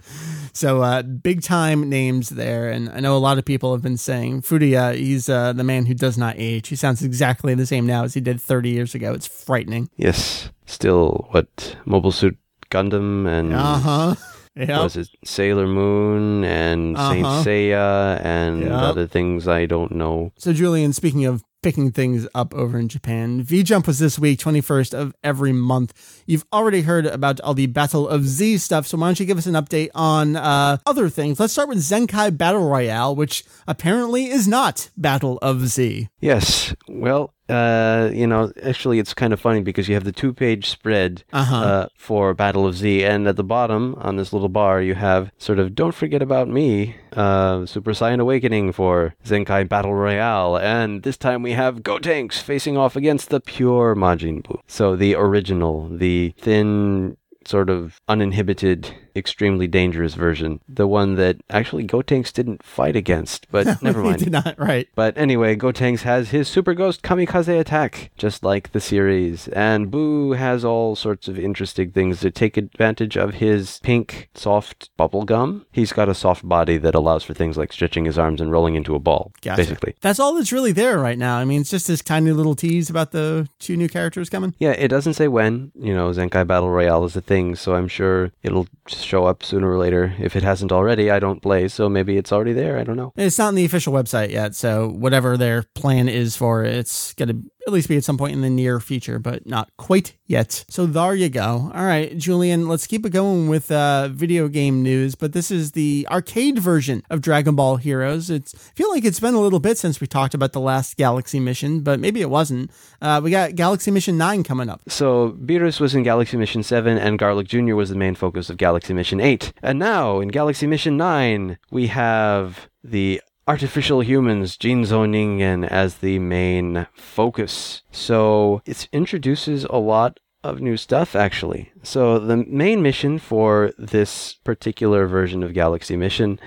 So uh, big time names there, and I know a lot of people have been saying Furuya. He's uh, the man who does not age. He sounds exactly the same now as he did 30 years ago. It's frightening. yes. Still, what Mobile Suit Gundam and Uh huh. Yeah. was it Sailor Moon and Saint Uh-huh. Seiya and Yep. other things I don't know. So, Julian, speaking of picking things up over in Japan, V Jump was this week, 21st of every month. You've already heard about all the Battle of Z stuff, so why don't you give us an update on uh, other things? Let's start with Zenkai Battle Royale, which apparently is not Battle of Z. Yes. Well, uh, you know, actually, it's kind of funny because you have the two-page spread Uh-huh. uh, for Battle of Z, and at the bottom on this little bar, you have sort of "Don't forget about me," uh, Super Saiyan Awakening for Zenkai Battle Royale, and this time we have Gotenks facing off against the pure Majin Buu. So the original, the thin. Sort of uninhibited, extremely dangerous version. The one that actually Gotenks didn't fight against, but never He mind. did not, right. But anyway, Gotenks has his Super Ghost Kamikaze attack, just like the series. And Buu has all sorts of interesting things to take advantage of his pink, soft bubble gum. He's got a soft body that allows for things like stretching his arms and rolling into a ball, Gotcha. basically. That's all that's really there right now. I mean, it's just this tiny little tease about the two new characters coming. Yeah, it doesn't say when. You know, Zenkai Battle Royale is a thing, so I'm sure it'll show up sooner or later. If it hasn't already, I don't play, so maybe it's already there. I don't know. It's not on the official website yet, so whatever their plan is for it, it's going to at least be at some point in the near future, but not quite yet. So there you go. All right, Julian, let's keep it going with uh, video game news. But this is the arcade version of Dragon Ball Heroes. It's I feel like it's been a little bit since we talked about the last Galaxy mission, but maybe it wasn't. Uh, we got Galaxy Mission Nine coming up. So Beerus was in Galaxy Mission 7 and Garlic Jr. was the main focus of Galaxy Mission 8. And now in Galaxy Mission 9, we have the artificial humans, Jinzo Ningen, as the main focus. So it introduces a lot of new stuff, actually. So the main mission for this particular version of Galaxy Mission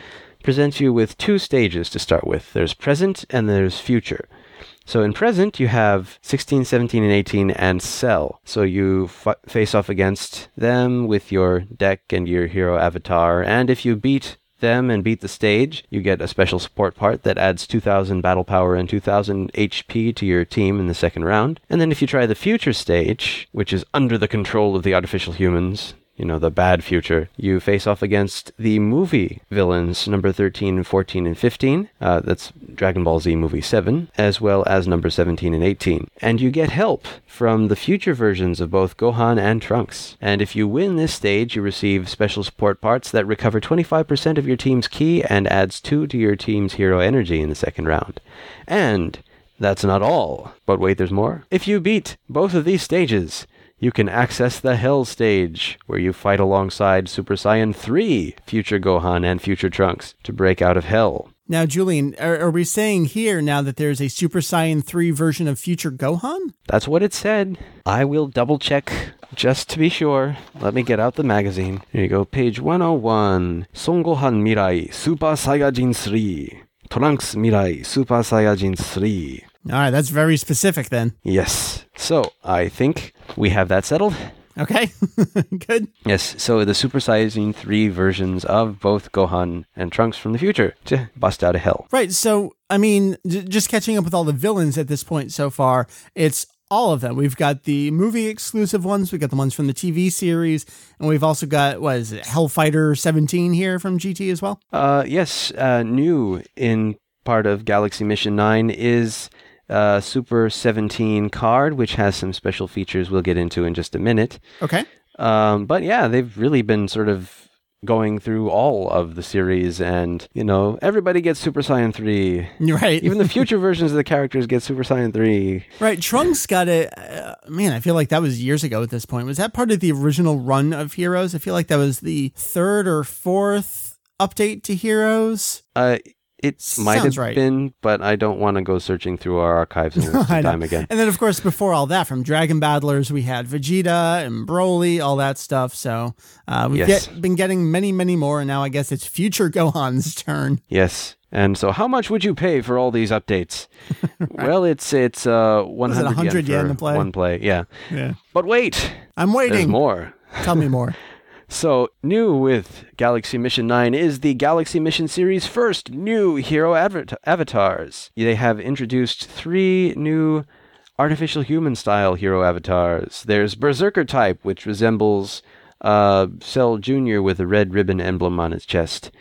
presents you with two stages to start with. There's present and there's future. So in present, you have 16, 17, and 18 and Cell. So you f- face off against them with your deck and your hero avatar. And if you beat them and beat the stage, you get a special support part that adds 2000 battle power and 2000 HP to your team in the second round. And then if you try the future stage, which is under the control of the artificial humans, you know, the bad future, you face off against the movie villains, number 13, 14, and 15. Uh, that's Dragon Ball Z Movie 7, as well as number 17 and 18. And you get help from the future versions of both Gohan and Trunks. And if you win this stage, you receive special support parts that recover 25% of your team's ki and adds 2 to your team's hero energy in the second round. And that's not all. But wait, there's more. If you beat both of these stages, you can access the Hell stage, where you fight alongside Super Saiyan 3, Future Gohan, and Future Trunks to break out of Hell. Now, Julian, are, are, we saying here now that there's a Super Saiyan 3 version of Future Gohan? That's what it said. I will double check just to be sure. Let me get out the magazine. Here you go, page 101. Son Gohan Mirai Super Saiyajin 3. Trunks Mirai Super Saiyajin 3. All right, that's very specific then. Yes. So I think we have that settled. Okay, good. Yes, so the Super Saiyan 3 versions of both Gohan and Trunks from the future to bust out of hell. Right, so, I mean, j- just catching up with all the villains at this point so far, it's all of them. We've got the movie exclusive ones, we've got the ones from the TV series, and we've also got, what is it, Hellfighter 17 here from GT as well? Uh, yes, uh, new in part of Galaxy Mission 9 is uh, Super 17 card, which has some special features we'll get into in just a minute. Okay. Um, but yeah, they've really been sort of going through all of the series and you know everybody gets super saiyan 3 right. Even the future versions of the characters get super saiyan 3 right. Trunks got it uh, man i feel like that was years ago at this point. Was that part of the original run of heroes? I feel like that was the third or fourth update to heroes. Uh it might have right. been, but I don't want to go searching through our archives and waste time again. And then, of course, before all that, from Dragon Battlers, we had Vegeta and Broly, all that stuff. So uh, we've yes. get, been getting many, many more, and now I guess it's future Gohan's turn. Yes. And so, how much would you pay for all these updates? right. Well, it's it's uh, 100, it 100 yen, yen to play? one play. Yeah. Yeah. But wait, I'm waiting. There's more. Tell me more. So, new with Galaxy Mission 9 is the Galaxy Mission series' first new hero avatars. They have introduced three new artificial human style hero avatars. There's Berserker type, which resembles uh, Cell Jr. with a red ribbon emblem on his chest.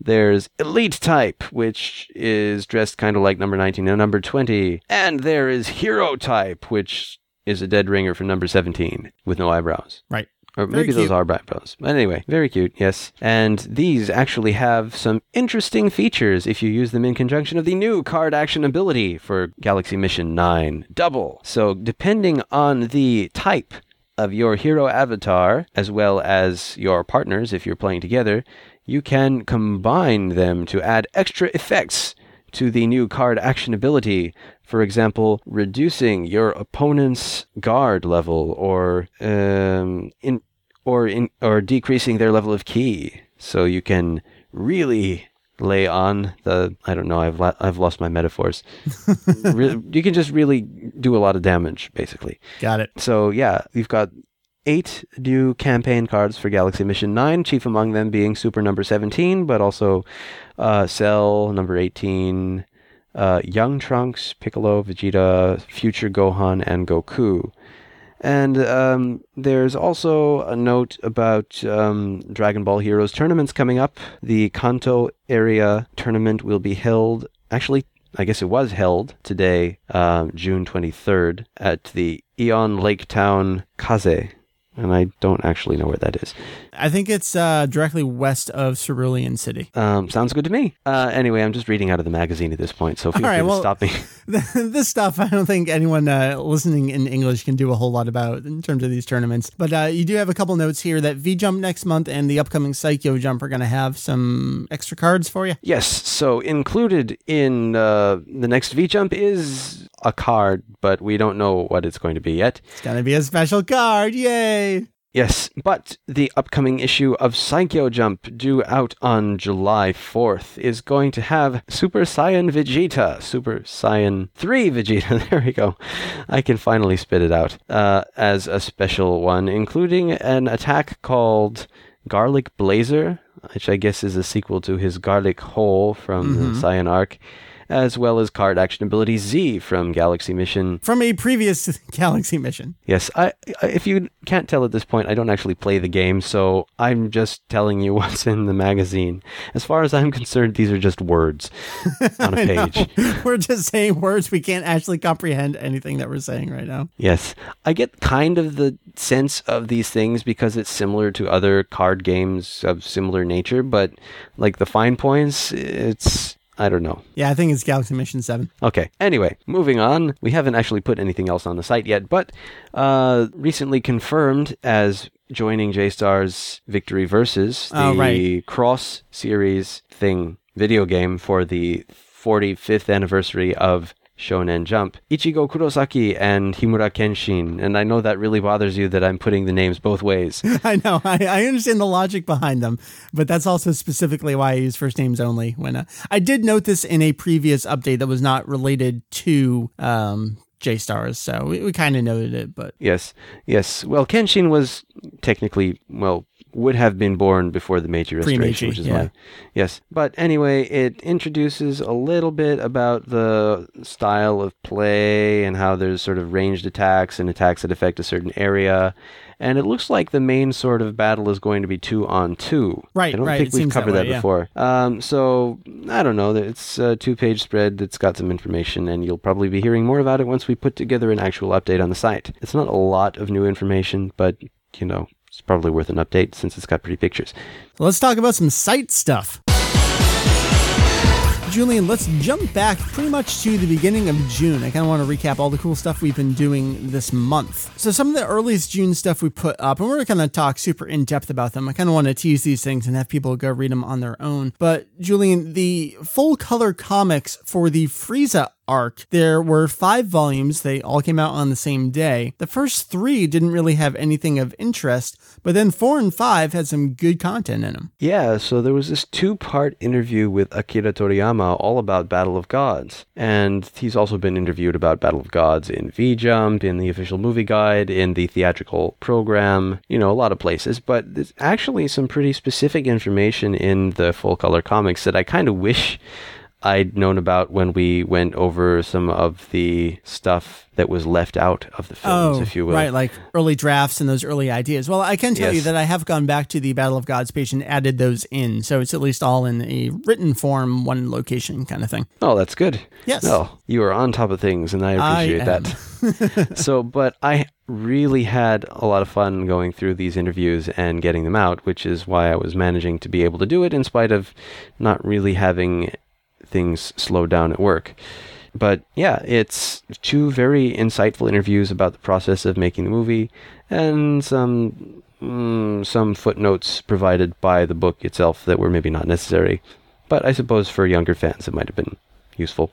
There's Elite type, which is dressed kind of like number 19 and number 20. And there is Hero type, which is a dead ringer for number 17 with no eyebrows. Right. Or maybe those are eyebrows. But anyway, very cute, yes. And these actually have some interesting features if you use them in conjunction of the new card action ability for Galaxy Mission 9 Double. So, depending on the type of your hero avatar, as well as your partners if you're playing together, you can combine them to add extra effects to the new card action ability. For example, reducing your opponent's guard level or um, in or in or decreasing their level of ki. so you can really lay on the I don't know I've la- I've lost my metaphors. Re- you can just really do a lot of damage, basically. Got it. So yeah, you've got eight new campaign cards for Galaxy Mission 9, chief among them being Super number 17, but also uh, Cell number 18, uh, Young Trunks, Piccolo, Vegeta, Future Gohan, and Goku. And um, there's also a note about um, Dragon Ball Heroes tournaments coming up. The Kanto area tournament will be held, actually, I guess it was held today, um, June 23rd, at the Aeon Lake Town Kaze and I don't actually know where that is. I think it's uh, directly west of Cerulean City. Um, sounds good to me. Uh, anyway, I'm just reading out of the magazine at this point, so feel All right, free well- to stop me. this stuff, I don't think anyone uh, listening in English can do a whole lot about in terms of these tournaments. But uh, you do have a couple notes here that V Jump next month and the upcoming Saikyo Jump are going to have some extra cards for you. yes, so included in uh, the next V Jump is a card, but we don't know what it's going to be yet. It's going to be a special card. Yay! Yes, but the upcoming issue of Saikyo Jump, due out on July 4th, is going to have Super Saiyan Vegeta, Super Saiyan 3 Vegeta, there we go. I can finally spit it out, uh, as a special one, including an attack called Garlic Blazer, which I guess is a sequel to his Garlic Hole from the Saiyan arc, as well as card action ability Z from Galaxy Mission From a previous Galaxy mission. Yes, I, I if you can't tell at this point, I don't actually play the game, so I'm just telling you what's in the magazine. As far as I'm concerned, these are just words on a page. We're just saying words. We can't actually comprehend anything that we're saying right now. Yes, I get kind of the sense of these things because it's similar to other card games of similar nature, but like the fine points, it's I don't know. Yeah, I think it's Galaxy Mission 7. Okay. Anyway, moving on. We haven't actually put anything else on the site yet, but uh, recently confirmed as joining J-Stars Victory Versus, the Oh, right. cross series thing video game for the 45th anniversary of Shonen Jump. Ichigo Kurosaki and Himura Kenshin. And I know that really bothers you that I'm putting the names both ways. I know. I, I understand the logic behind them, but that's also specifically why I use first names only. When uh, I did note this in a previous update that was not related to um, J Stars, so we, we kind of noted it. But Yes, yes. Well, Kenshin was technically, well, would have been born before the Meiji Restoration, which is yeah. why. Yes. But anyway, it introduces a little bit about the style of play and how there's sort of ranged attacks and attacks that affect a certain area. And it looks like the main sort of battle is going to be two on two. Right, I don't right, think we've seems that covered that, yeah. before. Um, so I don't know. It's a two-page spread that's got some information, and you'll probably be hearing more about it once we put together an actual update on the site. It's not a lot of new information, but you know, it's probably worth an update since it's got pretty pictures. let's talk about some site stuff. Julian, let's jump back pretty much to the beginning of June. I kind of want to recap all the cool stuff we've been doing this month. So, some of the earliest June stuff we put up, and we're going to talk super in depth about them. I kind of want to tease these things and have people go read them on their own. But, Julian, the full color comics for the Frieza arc. There were five volumes. They all came out on the same day. The first three didn't really have anything of interest, but then four and five had some good content in them. Yeah, so there was this two part interview with Akira Toriyama all about Battle of Gods. And he's also been interviewed about Battle of Gods in V Jump, in the official movie guide, in the theatrical program, you know, a lot of places. But there's actually some pretty specific information in the full color comics that I kind of wish I'd known about when we went over some of the stuff that was left out of the films, oh, if you will. Oh, right, like early drafts and those early ideas. Well, I can tell you that I have gone back to the Battle of Gods page and added those in, so it's at least all in a written form, one location kind of thing. Oh, that's good. Yes. Oh, you are on top of things, and I I appreciate am. that. so, but I really had a lot of fun going through these interviews and getting them out, which is why I was managing to be able to do it in spite of not really having things slow down at work. But yeah, it's two very insightful interviews about the process of making the movie and some mm, some footnotes provided by the book itself that were maybe not necessary. But I suppose for younger fans, it might have been useful.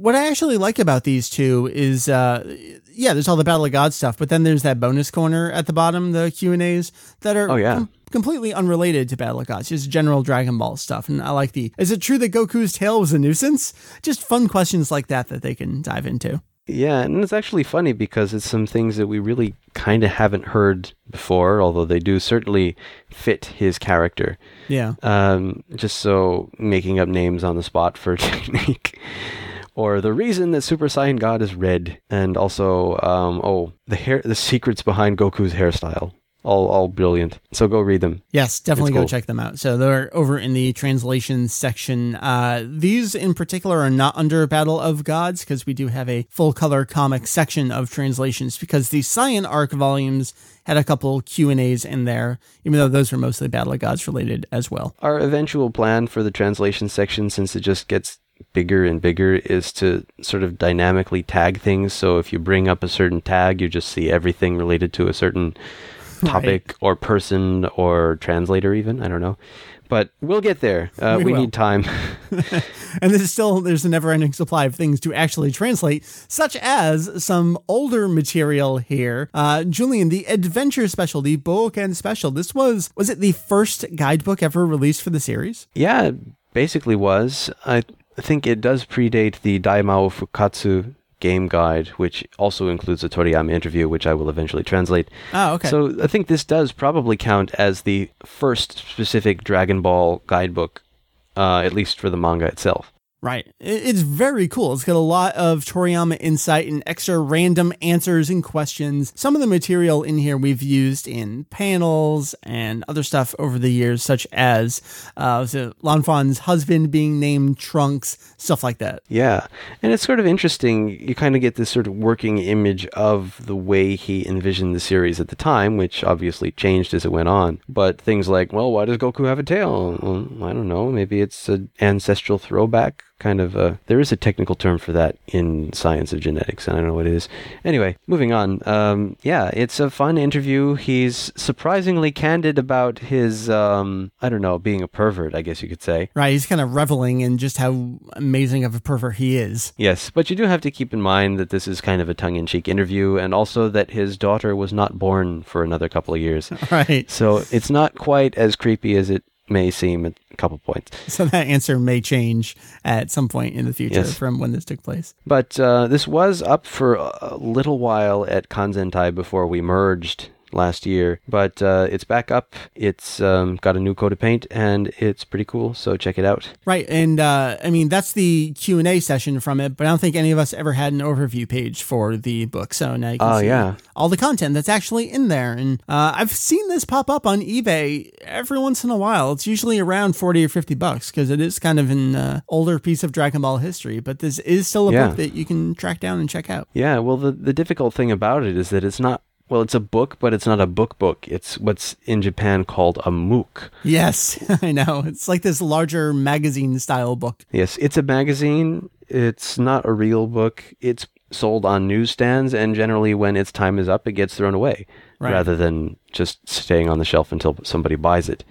What I actually like about these two is, uh, yeah, there's all the Battle of Gods stuff, but then there's that bonus corner at the bottom, the Q and A's that are Oh, yeah. com- completely unrelated to Battle of Gods, just general Dragon Ball stuff. And I like the. Is it true that Goku's tail was a nuisance? Just fun questions like that that they can dive into. Yeah, and it's actually funny because it's some things that we really kind of haven't heard before, although they do certainly fit his character. Yeah. Um, just so making up names on the spot for technique. Or the reason that Super Saiyan God is red, and also, um, oh, the hair, the secrets behind Goku's hairstyle. all all brilliant. So go read them. Yes, definitely It's go cool. check them out. So they're over in the translation section. Uh, these in particular are not under Battle of Gods because we do have a full color comic section of translations because the Saiyan Arc volumes had a couple Q and A's in there, even though those were mostly Battle of Gods related as well. Our eventual plan for the translation section, since it just gets bigger and bigger, is to sort of dynamically tag things. So if you bring up a certain tag, you just see everything related to a certain topic or person or translator, even. I don't know. But we'll get there. Uh, We we need time. And there's still there's a never ending supply of things to actually translate, such as some older material here. Uh, Julian, the adventure special, the Boken special. This was was it the first guidebook ever released for the series? Yeah, it basically was. I think it does predate the Daimao Fukkatsu game guide, which also includes a Toriyama interview, which I will eventually translate. Oh, okay. So I think this does probably count as the first specific Dragon Ball guidebook, uh, at least for the manga itself. Right. It's very cool. It's got a lot of Toriyama insight and extra random answers and questions. Some of the material in here we've used in panels and other stuff over the years, such as uh, so Lanfan's husband being named Trunks, stuff like that. Yeah, and it's sort of interesting. You kind of get this sort of working image of the way he envisioned the series at the time, which obviously changed as it went on. But things like, well, why does Goku have a tail? Well, I don't know. Maybe it's an ancestral throwback. Kind of a. There is a technical term for that in science of genetics. and I don't know what it is. Anyway, moving on. Um, yeah, it's a fun interview. He's surprisingly candid about his. Um, I don't know, being a pervert. I guess you could say. Right. He's kind of reveling in just how amazing of a pervert he is. Yes, but you do have to keep in mind that this is kind of a tongue in cheek interview, and also that his daughter was not born for another couple of years. Right. so it's not quite as creepy as it may seem a couple points. So that answer may change at some point in the future Yes. from when this took place. But uh, this was up for a little while at Kanzentai before we merged last year, but uh, it's back up. It's um, got a new coat of paint, and it's pretty cool, so check it out. Right, and uh, I mean that's the Q and A session from it, but I don't think any of us ever had an overview page for the book. So now you can Oh, see yeah. all the content that's actually in there. And uh, I've seen this pop up on eBay every once in a while. It's usually around forty or fifty bucks because it is kind of an uh, older piece of Dragon Ball history. But this is still a Yeah. book that you can track down and check out. Yeah, well, the, the difficult thing about it is that it's not. Well, it's a book, but it's not a book book. It's what's in Japan called a mook. Yes, I know. It's like this larger magazine style book. Yes, it's a magazine. It's not a real book. It's sold on newsstands, and generally, when its time is up, it gets thrown away Right. rather than just staying on the shelf until somebody buys it.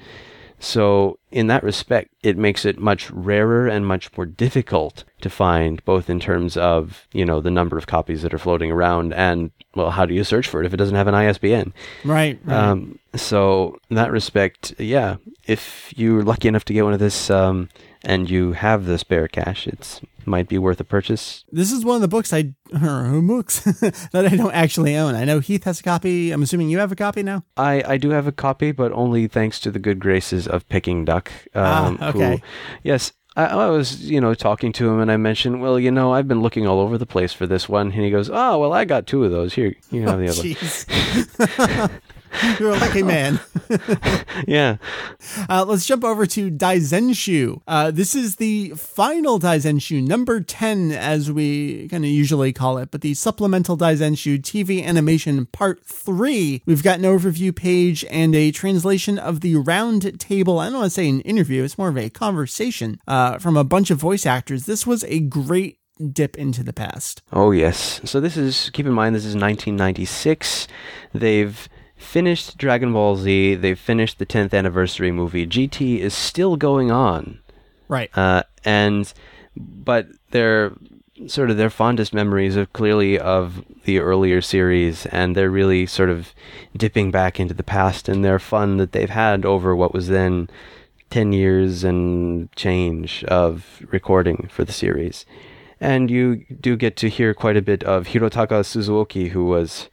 So, in that respect, it makes it much rarer and much more difficult to find, both in terms of, you know, the number of copies that are floating around and, well, how do you search for it if it doesn't have an ISBN? Right. right. Um, so in that respect, yeah, if you're lucky enough to get one of this um, and you have the spare cash, it's might be worth a purchase. This is one of the books I or books that I don't actually own. I know Heath has a copy. I'm assuming you have a copy now. I, I do have a copy, but only thanks to the good graces of Picking Duck. Ah, Um, okay. Who, yes, I, I was you know talking to him, and I mentioned, well, you know, I've been looking all over the place for this one, and he goes, oh, well, I got two of those. Here, you have the other. Oh, one." Jeez. You're a lucky man. Yeah. Uh, let's jump over to Daizenshu. Uh, this is the final Daizenshu, number 10, as we kind of usually call it, but the supplemental Daizenshu TV animation part 3. We've got an overview page and a translation of the round table. I don't want to say an interview, it's more of a conversation uh, from a bunch of voice actors. This was a great dip into the past. Oh yes. So this is keep in mind this is 1996. They've finished Dragon Ball Z. They've finished the 10th anniversary movie. GT is still going on. Right. Uh, and but their sort of their fondest memories are clearly of the earlier series and they're really sort of dipping back into the past and their fun that they've had over what was then 10 years and change of recording for the series. And you do get to hear quite a bit of Hirotaka Suzuki, who was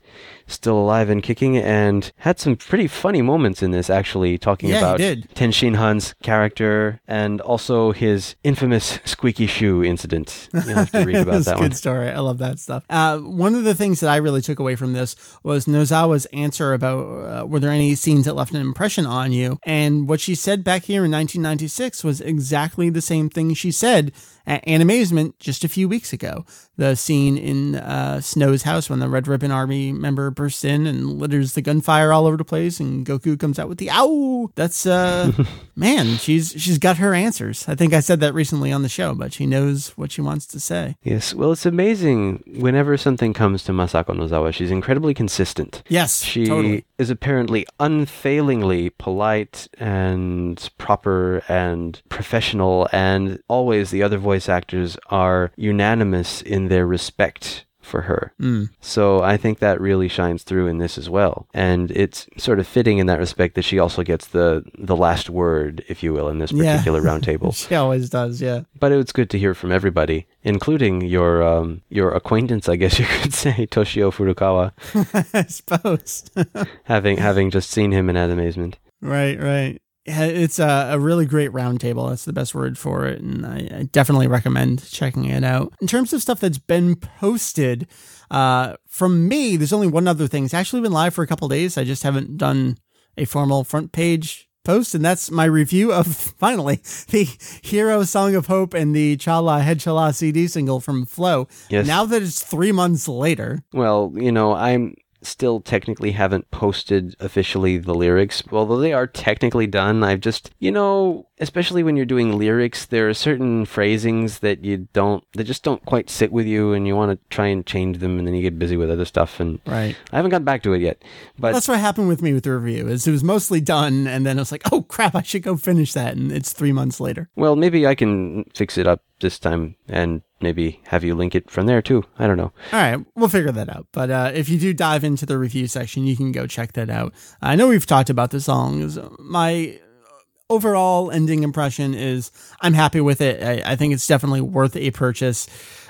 still alive and kicking, and had some pretty funny moments in this. Actually, talking Yeah, about. Tenshin Han's character and also his infamous squeaky shoe incident. You'll have to read about that good one. story. I love that stuff. Uh, one of the things that I really took away from this was Nozawa's answer about uh, were there any scenes that left an impression on you? And what she said back here in 1996 was exactly the same thing she said at Animazement just a few weeks ago. The scene in uh, Snow's house when the Red Ribbon Army member bursts in and litters the gunfire all over the place, and Goku comes out with the ow. That's uh, man, she's she's got her answers. I think I said that recently on the show, but she knows what she wants to say. Yes, well, it's amazing. Whenever something comes to Masako Nozawa, she's incredibly consistent. Yes, She totally. is apparently unfailingly polite and proper and professional, and always the other voice actors are unanimous in their respect for her. Mm. So I think that really shines through in this as well. And it's sort of fitting in that respect that she also gets the the last word, if you will, in this Yeah. particular roundtable. She always does, yeah. But it's good to hear from everybody, including your um, your acquaintance, I guess you could say, Toshio Furukawa, I suppose. having having just seen him in amazement. right, right. Yeah, it's a, a really great roundtable. That's the best word for it. And I, I definitely recommend checking it out. In terms of stuff that's been posted, uh, from me, there's only one other thing. It's actually been live for a couple days. I just haven't done a formal front page post, and that's my review of finally the Hero Song of Hope and the Chala Head Chala CD single from Flow. Yes. Now that it's three months later, Well, you know, I'm still technically haven't posted officially the lyrics. Although they are technically done, I've just, you know, especially when you're doing lyrics, there are certain phrasings that you don't, that just don't quite sit with you and you want to try and change them and then you get busy with other stuff. And right? I haven't gotten back to it yet. But That's what happened with me with the review. Is it was mostly done, and then I was like, "Oh crap, I should go finish that." And it's three months later. Well, maybe I can fix it up this time and maybe have you link it from there too. I don't know. All right, we'll figure that out. But uh, if you do dive into the review section, you can go check that out. I know we've talked about the songs. My overall ending impression is I'm happy with it. I, I think it's definitely worth a purchase.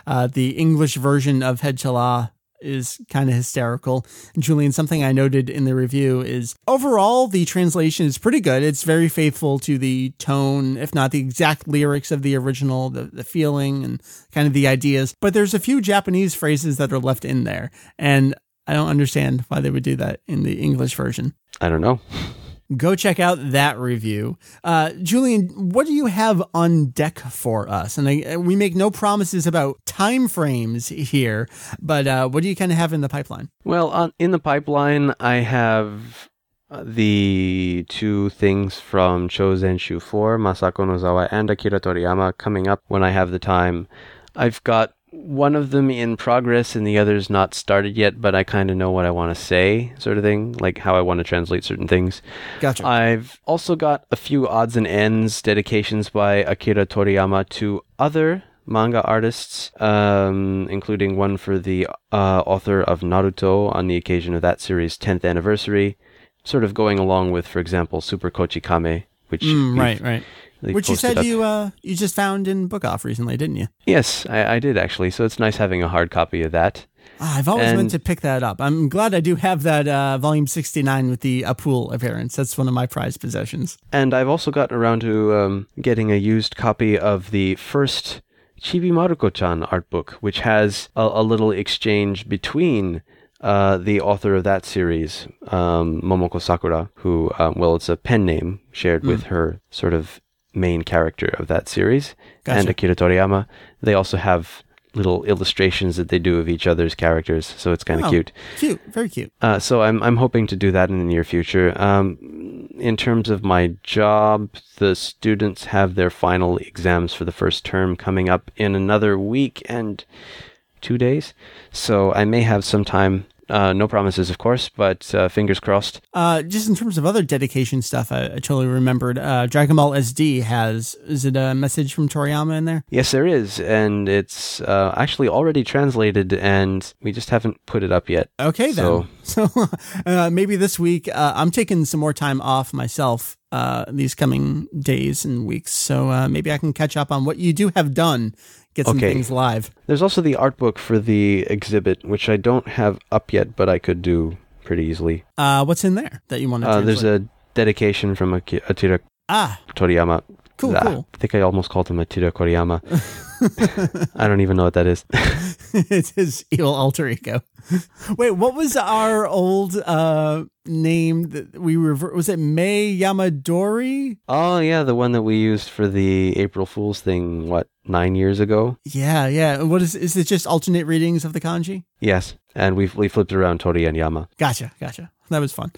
Uh, the English version of Head Chala is kind of hysterical. Julian, something I noted in the review is overall the translation is pretty good. It's very faithful to the tone, if not the exact lyrics of the original, the, the feeling and kind of the ideas. But there's a few Japanese phrases that are left in there. And I don't understand why they would do that in the English version. I don't know. Go check out that review. Uh, Julian, what do you have on deck for us? And I, we make no promises about time frames here, but uh, what do you kind of have in the pipeline? Well, on, in the pipeline, I have uh, the two things from Chosen 4, Masako Nozawa and Akira Toriyama coming up when I have the time. I've got one of them in progress and the other's not started yet, but I kind of know what I want to say, sort of thing, like how I want to translate certain things. Gotcha. I've also got a few odds and ends dedications by Akira Toriyama to other manga artists, um, including one for the uh, author of Naruto on the occasion of that series' 10th anniversary, sort of going along with, for example, Super Kochi Kame, which Mm, right, right. They Which you said you uh, you just found in Book Off recently, didn't you? Yes, I, I did actually. So it's nice having a hard copy of that. Ah, I've always meant to pick that up. I'm glad I do have that uh, volume 69 with the Apul appearance. That's one of my prized possessions. And I've also gotten around to um, getting a used copy of the first Chibi Maruko-chan art book, which has a, a little exchange between uh, the author of that series, um, Momoko Sakura, who, um, well, it's a pen name shared with her sort of main character of that series, and Akira Toriyama. They also have little illustrations that they do of each other's characters, so it's kind of Oh. cute. Cute, very cute. Uh, so I'm I'm hoping to do that in the near future. Um, in terms of my job, the students have their final exams for the first term coming up in another week and two days. So I may have some time. Uh, no promises, of course, but uh, fingers crossed. Uh, just in terms of other dedication stuff, I, I totally remembered. Uh, Dragon Ball SD has, is it a message from Toriyama in there? Yes, there is, and it's uh, actually already translated, and we just haven't put it up yet. Okay, then. So- So uh, maybe this week uh, I'm taking some more time off myself uh, these coming days and weeks. So uh, maybe I can catch up on what you do have done, get some Okay. things live. There's also the art book for the exhibit, which I don't have up yet, but I could do pretty easily. Uh, what's in there that you want to? Uh, there's a dedication from Aki- Akira ah, Toriyama. Cool, Ah, cool. I think I almost called him Akira Koriyama. I don't even know what that is. it's his evil alter ego. Wait, what was our old uh name that we rever- was it May Yamadori? oh yeah, the one that we used for the April Fool's thing. What nine years ago? Yeah, yeah. What is is it just alternate readings of the kanji? Yes, and we we flipped around Tori and Yama. Gotcha, gotcha. That was fun.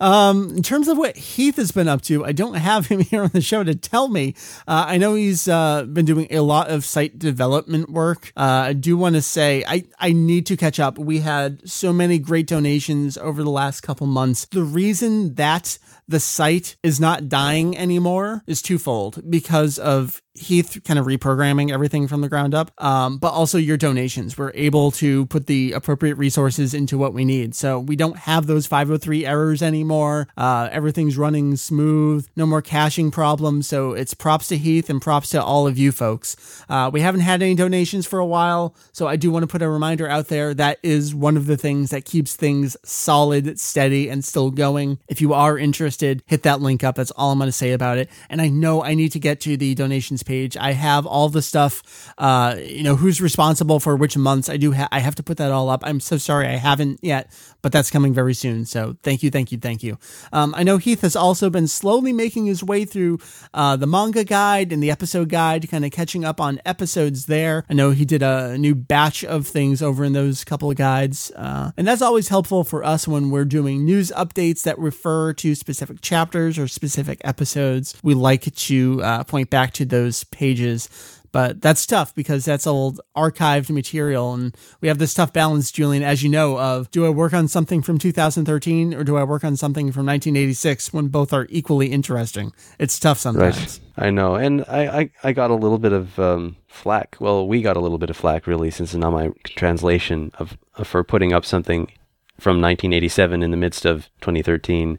Um, in terms of what Heath has been up to, I don't have him here on the show to tell me. Uh, I know he's uh, been doing a lot of site development work. Uh, I do want to say I, I need to catch up. We had so many great donations over the last couple months. The reason that the site is not dying anymore is twofold because of Heath kind of reprogramming everything from the ground up, um, but also your donations. We're able to put the appropriate resources into what we need. So we don't have those 503 errors anymore. Uh, everything's running smooth, no more caching problems. So it's props to Heath and props to all of you folks. Uh, we haven't had any donations for a while. So I do want to put a reminder out there. That is one of the things that keeps things solid, steady, and still going. If you are interested, hit that link up. That's all I'm going to say about it. And I know I need to get to the donations page. I have all the stuff, uh, you know, who's responsible for which months. I do ha- I have to put that all up. I'm so sorry I haven't yet, but that's coming very soon. So thank you, thank you, thank you. Um, I know Heath has also been slowly making his way through uh, the manga guide and the episode guide, kind of catching up on episodes there. I know he did a new batch of things over in those couple of guides. Uh, and that's always helpful for us when we're doing news updates that refer to specific chapters or specific episodes. We like to uh, point back to those pages. But that's tough because that's old archived material. And we have this tough balance, Julian, as you know, of do I work on something from 2013 or do I work on something from 1986 when both are equally interesting? It's tough sometimes. Right. I know, and I, I, I got a little bit of um, flack. Well, we got a little bit of flack really, since it's not my translation of, of for putting up something from 1987 in the midst of 2013.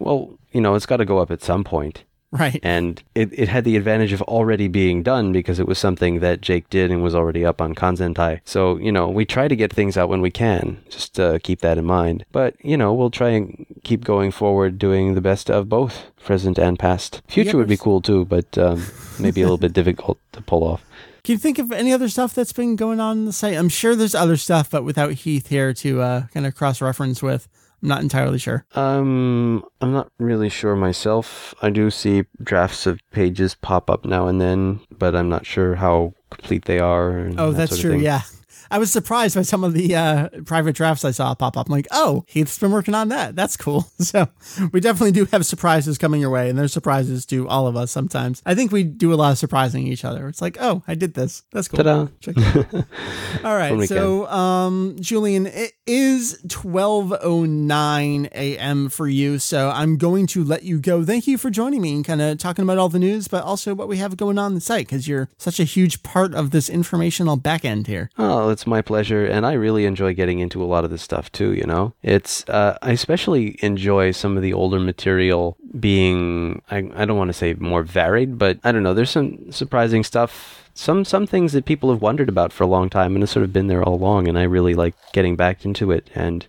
Well, you know, it's got to go up at some point. Right. And it, it had the advantage of already being done because it was something that Jake did and was already up on Kanzentai. So, you know, we try to get things out when we can. Just uh, keep that in mind. But, you know, we'll try and keep going forward doing the best of both present and past. Future would be cool too, but um, maybe a little bit difficult to pull off. Can you think of any other stuff that's been going on in the site? I'm sure there's other stuff, but without Heath here to uh, kind of cross reference with, I'm not entirely sure. Um, I'm not really sure myself. I do see drafts of pages pop up now and then, but I'm not sure how complete they are. Oh, that that's true. Yeah. I was surprised by some of the uh, private drafts I saw pop up. I'm like, oh, Heath's been working on that. That's cool. So we definitely do have surprises coming your way, and there's surprises to all of us sometimes. I think we do a lot of surprising each other. It's like, oh, I did this. That's cool. Ta-da. Check it out. All right. So, um, Julian, it is 12.09 a.m. for you. So I'm going to let you go. Thank you for joining me and kind of talking about all the news, but also what we have going on the site because you're such a huge part of this informational back end here. Oh, it's my pleasure, and I really enjoy getting into a lot of this stuff too. You know, it's uh, I especially enjoy some of the older material being I, I don't want to say more varied, but I don't know. There's some surprising stuff. Some some things that people have wondered about for a long time and have sort of been there all along, and I really like getting back into it and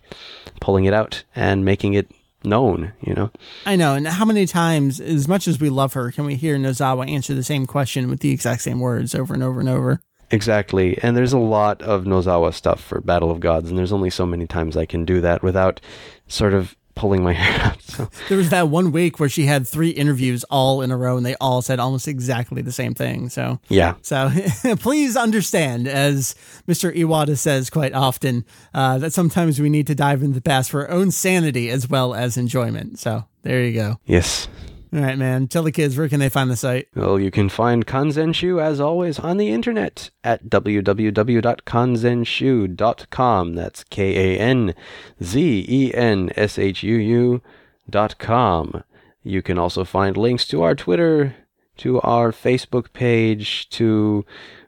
pulling it out and making it known. You know. I know. And how many times, as much as we love her, can we hear Nozawa answer the same question with the exact same words over and over and over? Exactly. And there's a lot of Nozawa stuff for Battle of Gods, and there's only so many times I can do that without sort of pulling my hair out. So, There was that one week where she had three interviews all in a row and they all said almost exactly the same thing. So yeah. So please understand, as Mr. Iwata says quite often, uh, that sometimes we need to dive into the past for our own sanity as well as enjoyment. So there you go. Yes. All right, man. Tell the kids where can they find the site? Well, you can find Kanzenshuu, as always, on the internet at www.kanzenshuu.com. That's K A N Z E N S H U U dot com. You can also find links to our Twitter, to our Facebook page, to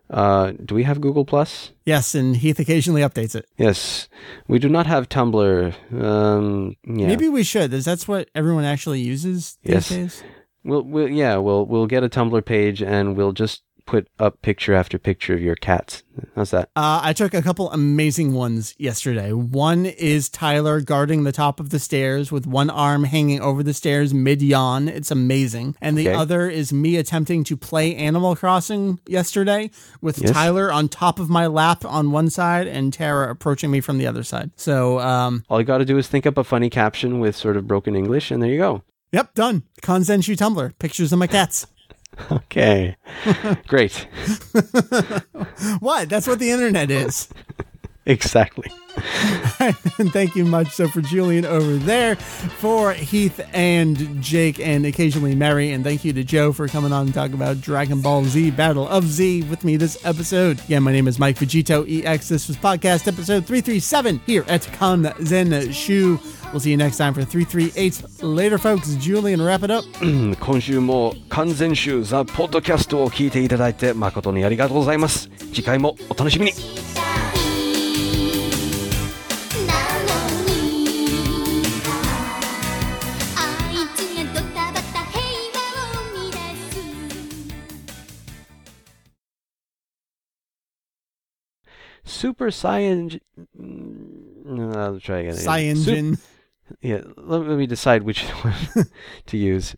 Uh, do we have Google Plus? Yes, and Heath occasionally updates it. Yes, we do not have Tumblr. Um, yeah. Maybe we should. Is that's what everyone actually uses these Yes. days? We'll, we'll yeah we'll we'll get a Tumblr page and we'll just put up picture after picture of your cats. How's that? Uh, I took a couple amazing ones yesterday. One is Tyler guarding the top of the stairs with one arm hanging over the stairs mid yawn. It's amazing. And the Okay. other is me attempting to play Animal Crossing yesterday with Yes. Tyler on top of my lap on one side and Tara approaching me from the other side. So, um, All you got to do is think up a funny caption with sort of broken English, and there you go. yep, done. Kanzenshuu Tumblr. Pictures of my cats. Okay, great, what? That's what the internet is. exactly. and thank you much so for Julian over there, for Heath and Jake, and occasionally Mary. And thank you to Joe for coming on and talking about Dragon Ball Z Battle of Z with me this episode. Again, my name is Mike Vegito EX. This was podcast episode 337 here at Kanzenshuu. We'll see you next time for 338. Later, folks. Julian, wrap it up. 今週も完全集ザ・ポッドキャストを聞いていただいて誠にありがとうございます。次回もお楽しみに。Super Science. I'll try again. Science. Yeah, let, let me decide which one to use.